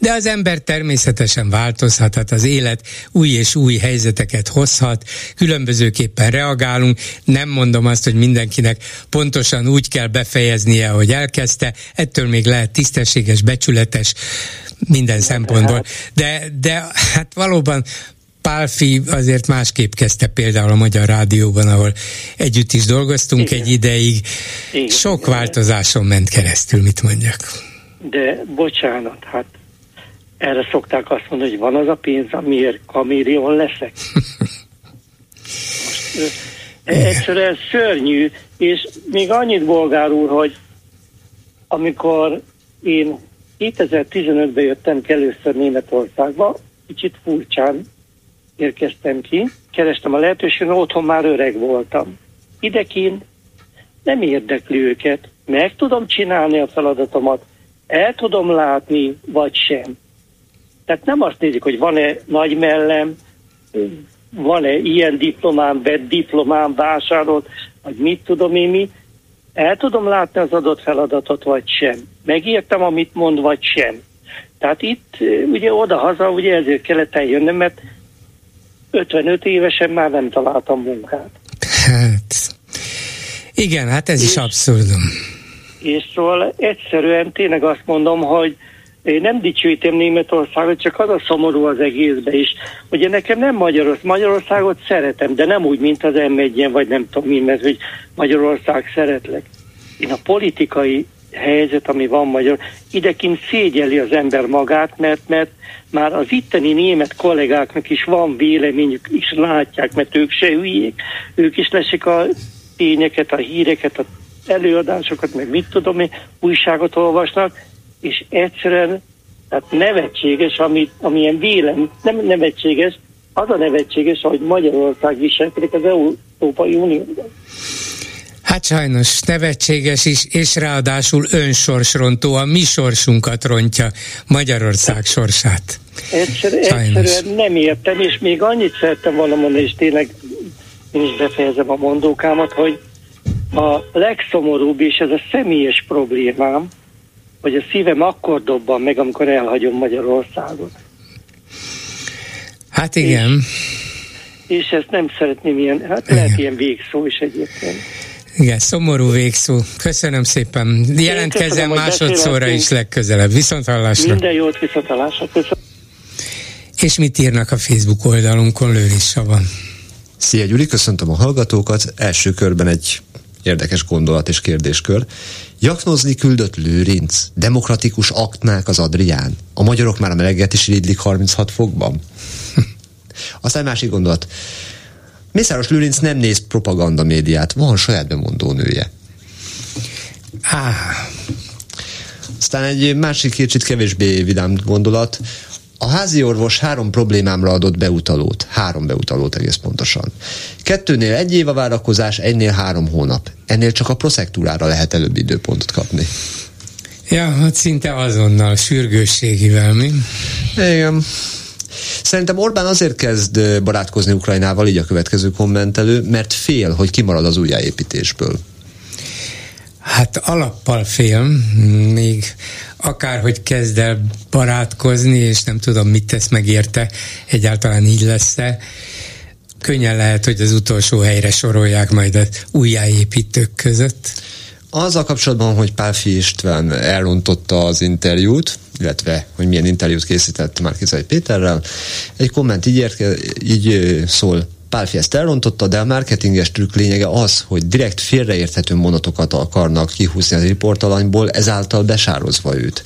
De az ember természetesen változhat, hát az élet új és új helyzeteket hozhat, különbözőképpen reagálunk. Nem mondom azt, hogy mindenkinek pontosan úgy kell befejeznie, hogy elkezdte, ettől még lehet tisztességes, becsületes minden szempontból. De, de hát valóban Pálfi azért másképp kezdte például a Magyar Rádióban, ahol együtt is dolgoztunk Igen. egy ideig. Igen. Sok változáson ment keresztül, mit mondjak. De bocsánat, hát erre szokták azt mondani, hogy van az a pénz, amiért kamélion leszek. Most, egyszerűen szörnyű, és még annyit, bolgár úr, hogy amikor én 2015-ben jöttem először Németországba, kicsit furcsán érkeztem ki, kerestem a lehetőséget, otthon már öreg voltam. Idekint nem érdekli őket, meg tudom csinálni a feladatomat, el tudom látni, vagy sem. Tehát nem azt nézik, hogy van-e nagy mellem, van-e ilyen diplomám, vett diplomám, vásárolt, vagy mit tudom én mi. el tudom látni az adott feladatot, vagy sem. Megértem, amit mond, vagy sem. Tehát itt ugye oda-haza, ugye ezért kellett eljönnem, mert 55 évesen már nem találtam munkát. Hát, igen, hát ez és, is abszurdum. És szóval egyszerűen tényleg azt mondom, hogy én nem dicsőítem Németországot, csak az a szomorú az egészbe is. Ugye nekem nem Magyarország, Magyarországot szeretem, de nem úgy, mint az m vagy nem tudom mi, mert hogy Magyarország szeretlek. Én a politikai helyzet, ami van magyar, idekint szégyeli az ember magát, mert, mert már az itteni német kollégáknak is van véleményük, is látják, mert ők se hülyék, ők is lesik a tényeket, a híreket, a előadásokat, meg mit tudom én, újságot olvasnak, és egyszerűen tehát nevetséges, ami, amilyen vélem, nem nevetséges, az a nevetséges, ahogy Magyarország viselkedik az Európai Unióban. Hát sajnos nevetséges is, és ráadásul önsorsrontó, a mi sorsunkat rontja Magyarország sorsát. Egyszer, egyszerűen nem értem, és még annyit szerettem volna mondani, és tényleg én is befejezem a mondókámat, hogy a legszomorúbb, és ez a személyes problémám, hogy a szívem akkor dobban meg, amikor elhagyom Magyarországot. Hát igen. És, és ezt nem szeretném ilyen, hát igen. lehet ilyen végszó is egyébként. Igen, szomorú végszó. Köszönöm szépen. Jelentkezzen másodszorra is legközelebb. Viszont hallásra. Minden jót, viszont hallásra. Köszönöm. És mit írnak a Facebook oldalunkon, Lőris van. Szia Gyuri, köszöntöm a hallgatókat. Első körben egy érdekes gondolat és kérdéskör. Jaknozni küldött Lőrinc, demokratikus aktnák az Adrián. A magyarok már a meleget is iriglik 36 fokban. Aztán másik gondolat. Mészáros Lőrinc nem néz propaganda médiát, van saját bemondó nője. Ah. Aztán egy másik kicsit kevésbé vidám gondolat. A házi orvos három problémámra adott beutalót. Három beutalót egész pontosan. Kettőnél egy év a várakozás, egynél három hónap. Ennél csak a proszektúrára lehet előbb időpontot kapni. Ja, hát szinte azonnal, sürgősségivel, mi? Igen. Szerintem Orbán azért kezd barátkozni Ukrajnával, így a következő kommentelő, mert fél, hogy kimarad az újjáépítésből. Hát alappal fél, még akárhogy kezd el barátkozni, és nem tudom, mit tesz meg érte, egyáltalán így lesz-e, könnyen lehet, hogy az utolsó helyre sorolják majd az újjáépítők között. Azzal kapcsolatban, hogy Pálfi István elrontotta az interjút, illetve hogy milyen interjút készített Márkizai Péterrel, egy komment így, érke, így szól, Pálfi ezt elrontotta, de a marketinges trükk lényege az, hogy direkt félreérthető monatokat akarnak kihúzni az riportalanyból, ezáltal besározva őt.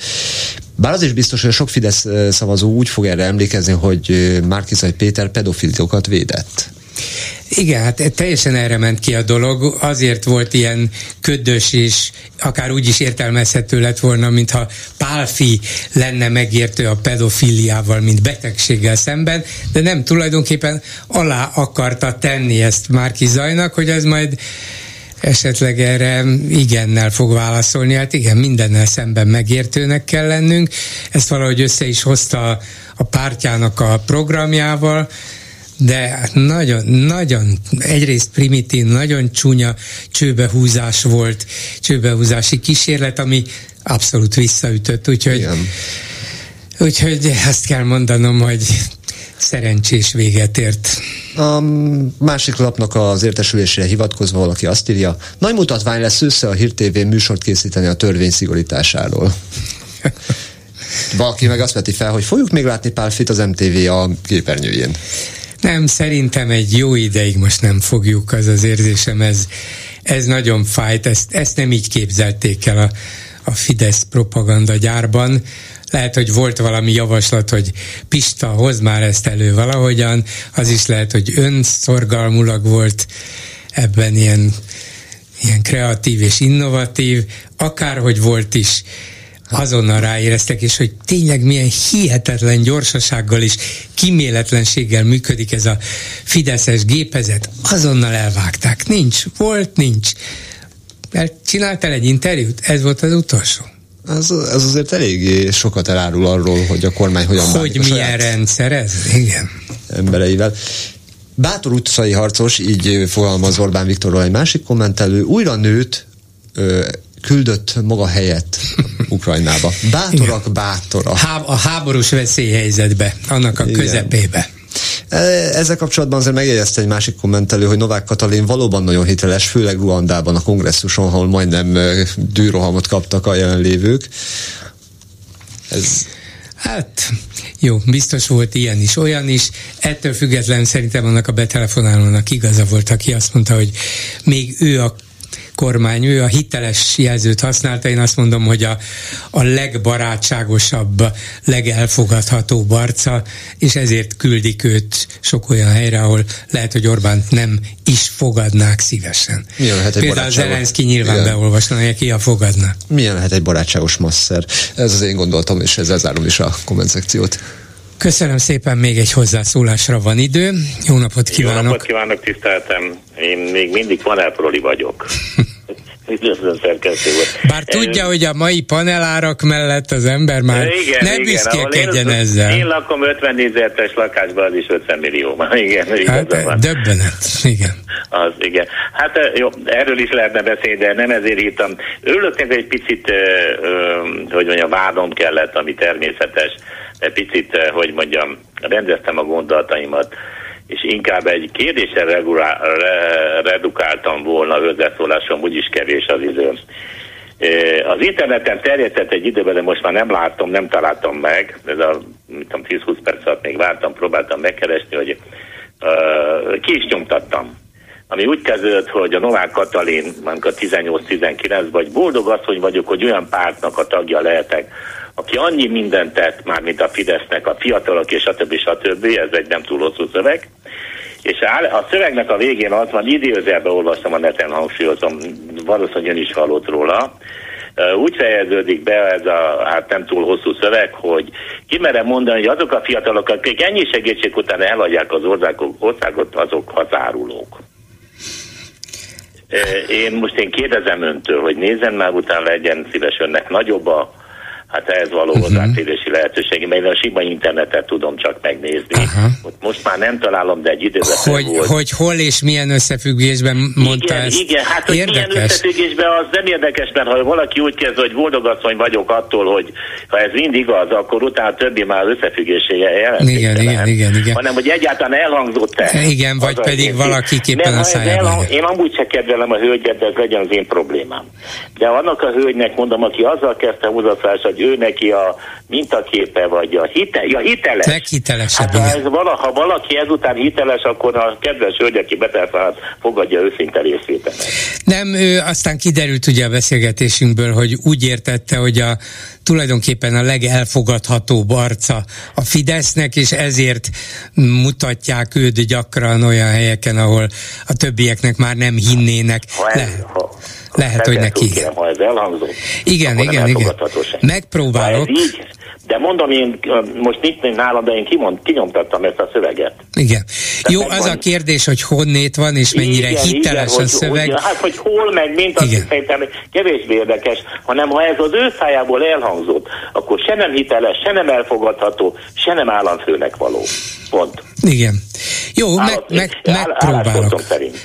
Bár az is biztos, hogy sok Fidesz szavazó úgy fog erre emlékezni, hogy Márkizai Péter pedofiliokat védett. Igen, hát teljesen erre ment ki a dolog, azért volt ilyen ködös és akár úgy is értelmezhető lett volna, mintha Pálfi lenne megértő a pedofiliával, mint betegséggel szemben, de nem tulajdonképpen alá akarta tenni ezt Márki Zajnak, hogy ez majd esetleg erre igennel fog válaszolni. Hát igen, mindennel szemben megértőnek kell lennünk. Ezt valahogy össze is hozta a pártjának a programjával, de hát nagyon, nagyon, egyrészt primitív, nagyon csúnya csőbehúzás volt, csőbehúzási kísérlet, ami abszolút visszaütött, úgyhogy, Igen. úgyhogy azt kell mondanom, hogy szerencsés véget ért. A másik lapnak az értesülésére hivatkozva valaki azt írja, nagy mutatvány lesz össze a Hír TV műsort készíteni a törvény szigorításáról. Valaki meg azt veti fel, hogy fogjuk még látni Pálfit az MTV a képernyőjén. Nem, szerintem egy jó ideig most nem fogjuk, az az érzésem, ez, ez nagyon fájt, ezt, ezt nem így képzelték el a, a Fidesz propaganda gyárban. Lehet, hogy volt valami javaslat, hogy Pista, hoz már ezt elő valahogyan, az is lehet, hogy önszorgalmulag volt ebben ilyen, ilyen kreatív és innovatív, akárhogy volt is, azonnal ráéreztek, és hogy tényleg milyen hihetetlen gyorsasággal és kiméletlenséggel működik ez a fideszes gépezet, azonnal elvágták. Nincs, volt, nincs. Csináltál egy interjút? Ez volt az utolsó. Ez, ez azért eléggé sokat elárul arról, hogy a kormány hogyan Hogy milyen rendszer ez? Igen. Embereivel. Bátor utcai harcos, így fogalmaz Orbán Viktorról egy másik kommentelő, újra nőtt küldött maga helyett Ukrajnába. Bátorak, bátora. Há- a háborús veszélyhelyzetbe, annak a Igen. közepébe. E, ezzel kapcsolatban azért megjegyezte egy másik kommentelő, hogy Novák Katalin valóban nagyon hiteles, főleg Ruandában a kongresszuson, ahol majdnem dűrohamot kaptak a jelenlévők. Ez... Hát, jó, biztos volt ilyen is, olyan is. Ettől függetlenül szerintem annak a betelefonálónak igaza volt, aki azt mondta, hogy még ő a kormány, ő a hiteles jelzőt használta, én azt mondom, hogy a, a legbarátságosabb, legelfogadhatóbb arca, és ezért küldik őt sok olyan helyre, ahol lehet, hogy Orbán nem is fogadnák szívesen. Milyen lehet egy Például Zelenszky nyilván Igen. beolvasna, ki a fogadna. Milyen lehet egy barátságos masszer? Ez az én gondoltam, és ezzel zárom is a komment szekciót. Köszönöm szépen, még egy hozzászólásra van idő. Jó napot kívánok! Jó napot kívánok, tiszteltem! Én még mindig panelproli vagyok. Bár tudja, hogy a mai panelárak mellett az ember már igen, ne büszkélkedjen ezzel. Én lakom 50 négyzetes lakásban, az is 50 millió. Igen, hát, van. döbbenet, igen. Az, igen. Hát jó, erről is lehetne beszélni, de nem ezért írtam. Örülök egy picit, hogy mondjam, vádom kellett, ami természetes picit, eh, hogy mondjam, rendeztem a gondolataimat, és inkább egy kérdésre regulá, re, redukáltam volna hozzászólásom, úgyis kevés az idő. Eh, az interneten terjedt egy időben, de most már nem látom, nem találtam meg, ez a 10-20 perc alatt még vártam, próbáltam megkeresni, hogy uh, ki is nyomtattam. Ami úgy kezdődött, hogy a Novák Katalin, a 18-19 vagy boldog az, hogy vagyok, hogy olyan pártnak a tagja lehetek, aki annyi mindent tett, már mint a Fidesznek, a fiatalok és a többi, stb. Ez egy nem túl hosszú szöveg. És a szövegnek a végén az van, idézőjelbe olvastam a neten, hangsúlyozom, valószínűleg ön is hallott róla, úgy fejeződik be ez a hát nem túl hosszú szöveg, hogy kimerem mondani, hogy azok a fiatalok, akik ennyi segítség után elhagyják az országot, azok hazárulók. Én most én kérdezem öntől, hogy nézzen már utána legyen szíves önnek nagyobb a hát ehhez való uh-huh. hozzáférési lehetőség, mert a sima internetet tudom csak megnézni. Ott most már nem találom, de egy időben hogy, volt. Hogy hol és milyen összefüggésben mondta igen, ezt? Igen, hát hogy érdekes. milyen összefüggésben az nem érdekes, mert ha valaki úgy kezd, hogy boldogasszony vagyok attól, hogy ha ez mind igaz, akkor utána többi már összefüggésége igen, igen, igen, igen. Hanem, hogy egyáltalán elhangzott-e. Igen, vagy pedig valakiképpen a szájában. Én amúgy se kedvelem a hölgyet, de ez legyen az én problémám. De annak a hölgynek mondom, aki azzal kezdte hozzászólás, hogy ő neki a mintaképe, vagy a hite, ja, hiteles. Leghitelesebb. Hát, ha, ez vala, ha valaki ezután hiteles, akkor a kedves hölgy, aki betelfált, fogadja őszinte részvételet. Nem, ő aztán kiderült ugye a beszélgetésünkből, hogy úgy értette, hogy a tulajdonképpen a legelfogadhatóbb arca a Fidesznek, és ezért mutatják őt gyakran olyan helyeken, ahol a többieknek már nem hinnének. Ha ez, Le- ha, lehet, hogy neki. Kérem, ha ez elhangzott, igen, igen, igen. Megpróbálok. így, de mondom én, most nincs nálam, de én kimond, kinyomtattam ezt a szöveget. Igen. Tehát Jó, az van, a kérdés, hogy honnét van, és mennyire igen, hiteles igen, a szöveg. Hogy, hát, hogy hol meg, mint az szerintem kevésbé érdekes, hanem ha ez az ő szájából elhangzott, akkor se nem hiteles, se nem elfogadható, se nem államfőnek való. Pont. Igen. Jó, Állat, meg, meg, megpróbálok.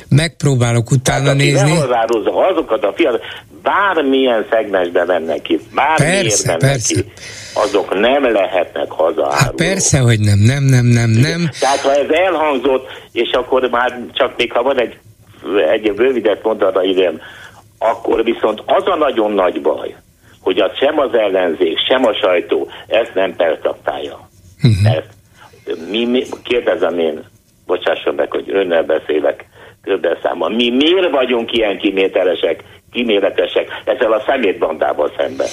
Megpróbálok utána hát, nézni. azokat a fiatal, bármilyen szegmensbe mennek ki, bármiért persze, mennek persze. ki, azok nem lehetnek hazaárulók. Hát persze, hogy nem, nem, nem, nem, nem. Tehát ha ez elhangzott, és akkor már csak még ha van egy, egy rövidet mondata idén, akkor viszont az a nagyon nagy baj, hogy az sem az ellenzék, sem a sajtó ezt nem pertaktálja. Uh-huh. Ezt mi, mi, kérdezem én, bocsásson meg, hogy önnel beszélek többes számban, mi miért vagyunk ilyen kimételesek, kiméletesek ezzel a szemétbandával szemben?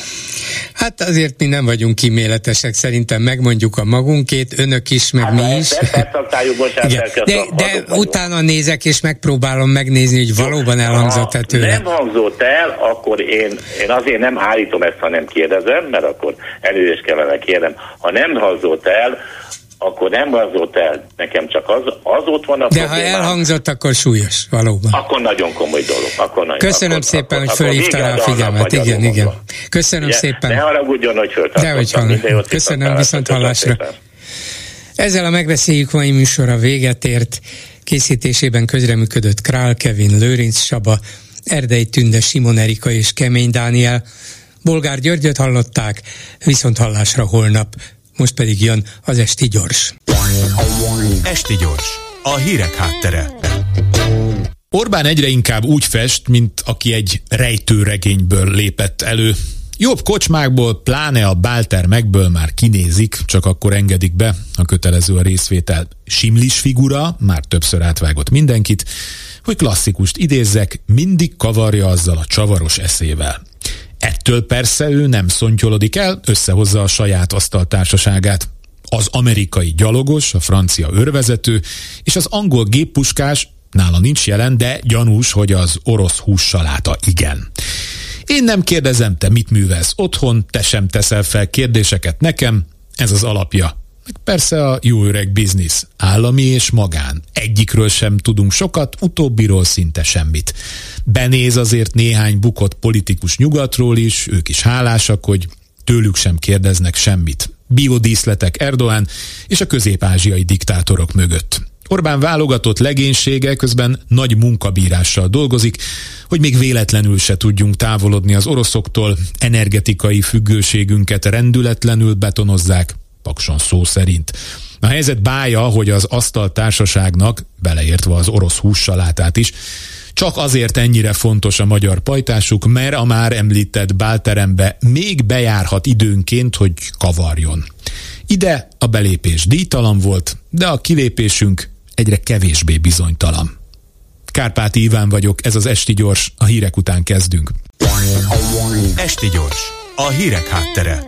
Hát azért mi nem vagyunk kiméletesek, szerintem megmondjuk a magunkét, önök is, meg hát mi is. De, de, de utána nézek, és megpróbálom megnézni, hogy valóban elhangzott-e tőle. nem hangzott el, akkor én, én azért nem állítom ezt, ha nem kérdezem, mert akkor előre kellene kérem. Ha nem hangzott el, akkor nem hangzott el, nekem csak az, az ott van a De problémám. ha elhangzott, akkor súlyos, valóban. Akkor nagyon komoly dolog. Akkor nagyon, Köszönöm akkor, szépen, akkor, hogy fölhívta rá a figyelmet. Igen, igen. Köszönöm Ugye, szépen. Ne haragudjon, hogy De hogy van. Köszönöm, viszont hallásra. Ezzel a megbeszéljük mai műsora véget ért. Készítésében közreműködött Král Kevin, Lőrinc Saba, Erdei Tünde, Simon Erika és Kemény Dániel. Bolgár Györgyöt hallották, viszont hallásra holnap. Most pedig jön az Esti Gyors. Esti Gyors, a hírek háttere. Orbán egyre inkább úgy fest, mint aki egy rejtőregényből lépett elő. Jobb kocsmákból, pláne a Bálter megből már kinézik, csak akkor engedik be a kötelező a részvétel. Simlis figura, már többször átvágott mindenkit, hogy klasszikust idézzek, mindig kavarja azzal a csavaros eszével. Ettől persze ő nem szontyolodik el, összehozza a saját asztaltársaságát. Az amerikai gyalogos, a francia őrvezető és az angol géppuskás nála nincs jelen, de gyanús, hogy az orosz hússaláta igen. Én nem kérdezem, te mit művelsz otthon, te sem teszel fel kérdéseket nekem, ez az alapja. Meg persze a jó öreg biznisz, állami és magán. Egyikről sem tudunk sokat, utóbbiról szinte semmit. Benéz azért néhány bukott politikus nyugatról is, ők is hálásak, hogy tőlük sem kérdeznek semmit. Biodíszletek Erdoğan és a közép-ázsiai diktátorok mögött. Orbán válogatott legénysége közben nagy munkabírással dolgozik, hogy még véletlenül se tudjunk távolodni az oroszoktól, energetikai függőségünket rendületlenül betonozzák, pakson szó szerint. A helyzet bája, hogy az asztaltársaságnak, beleértve az orosz hússalátát is, csak azért ennyire fontos a magyar pajtásuk, mert a már említett bálterembe még bejárhat időnként, hogy kavarjon. Ide a belépés díjtalan volt, de a kilépésünk egyre kevésbé bizonytalan. Kárpáti Iván vagyok, ez az Esti Gyors, a hírek után kezdünk. Esti Gyors, a hírek háttere.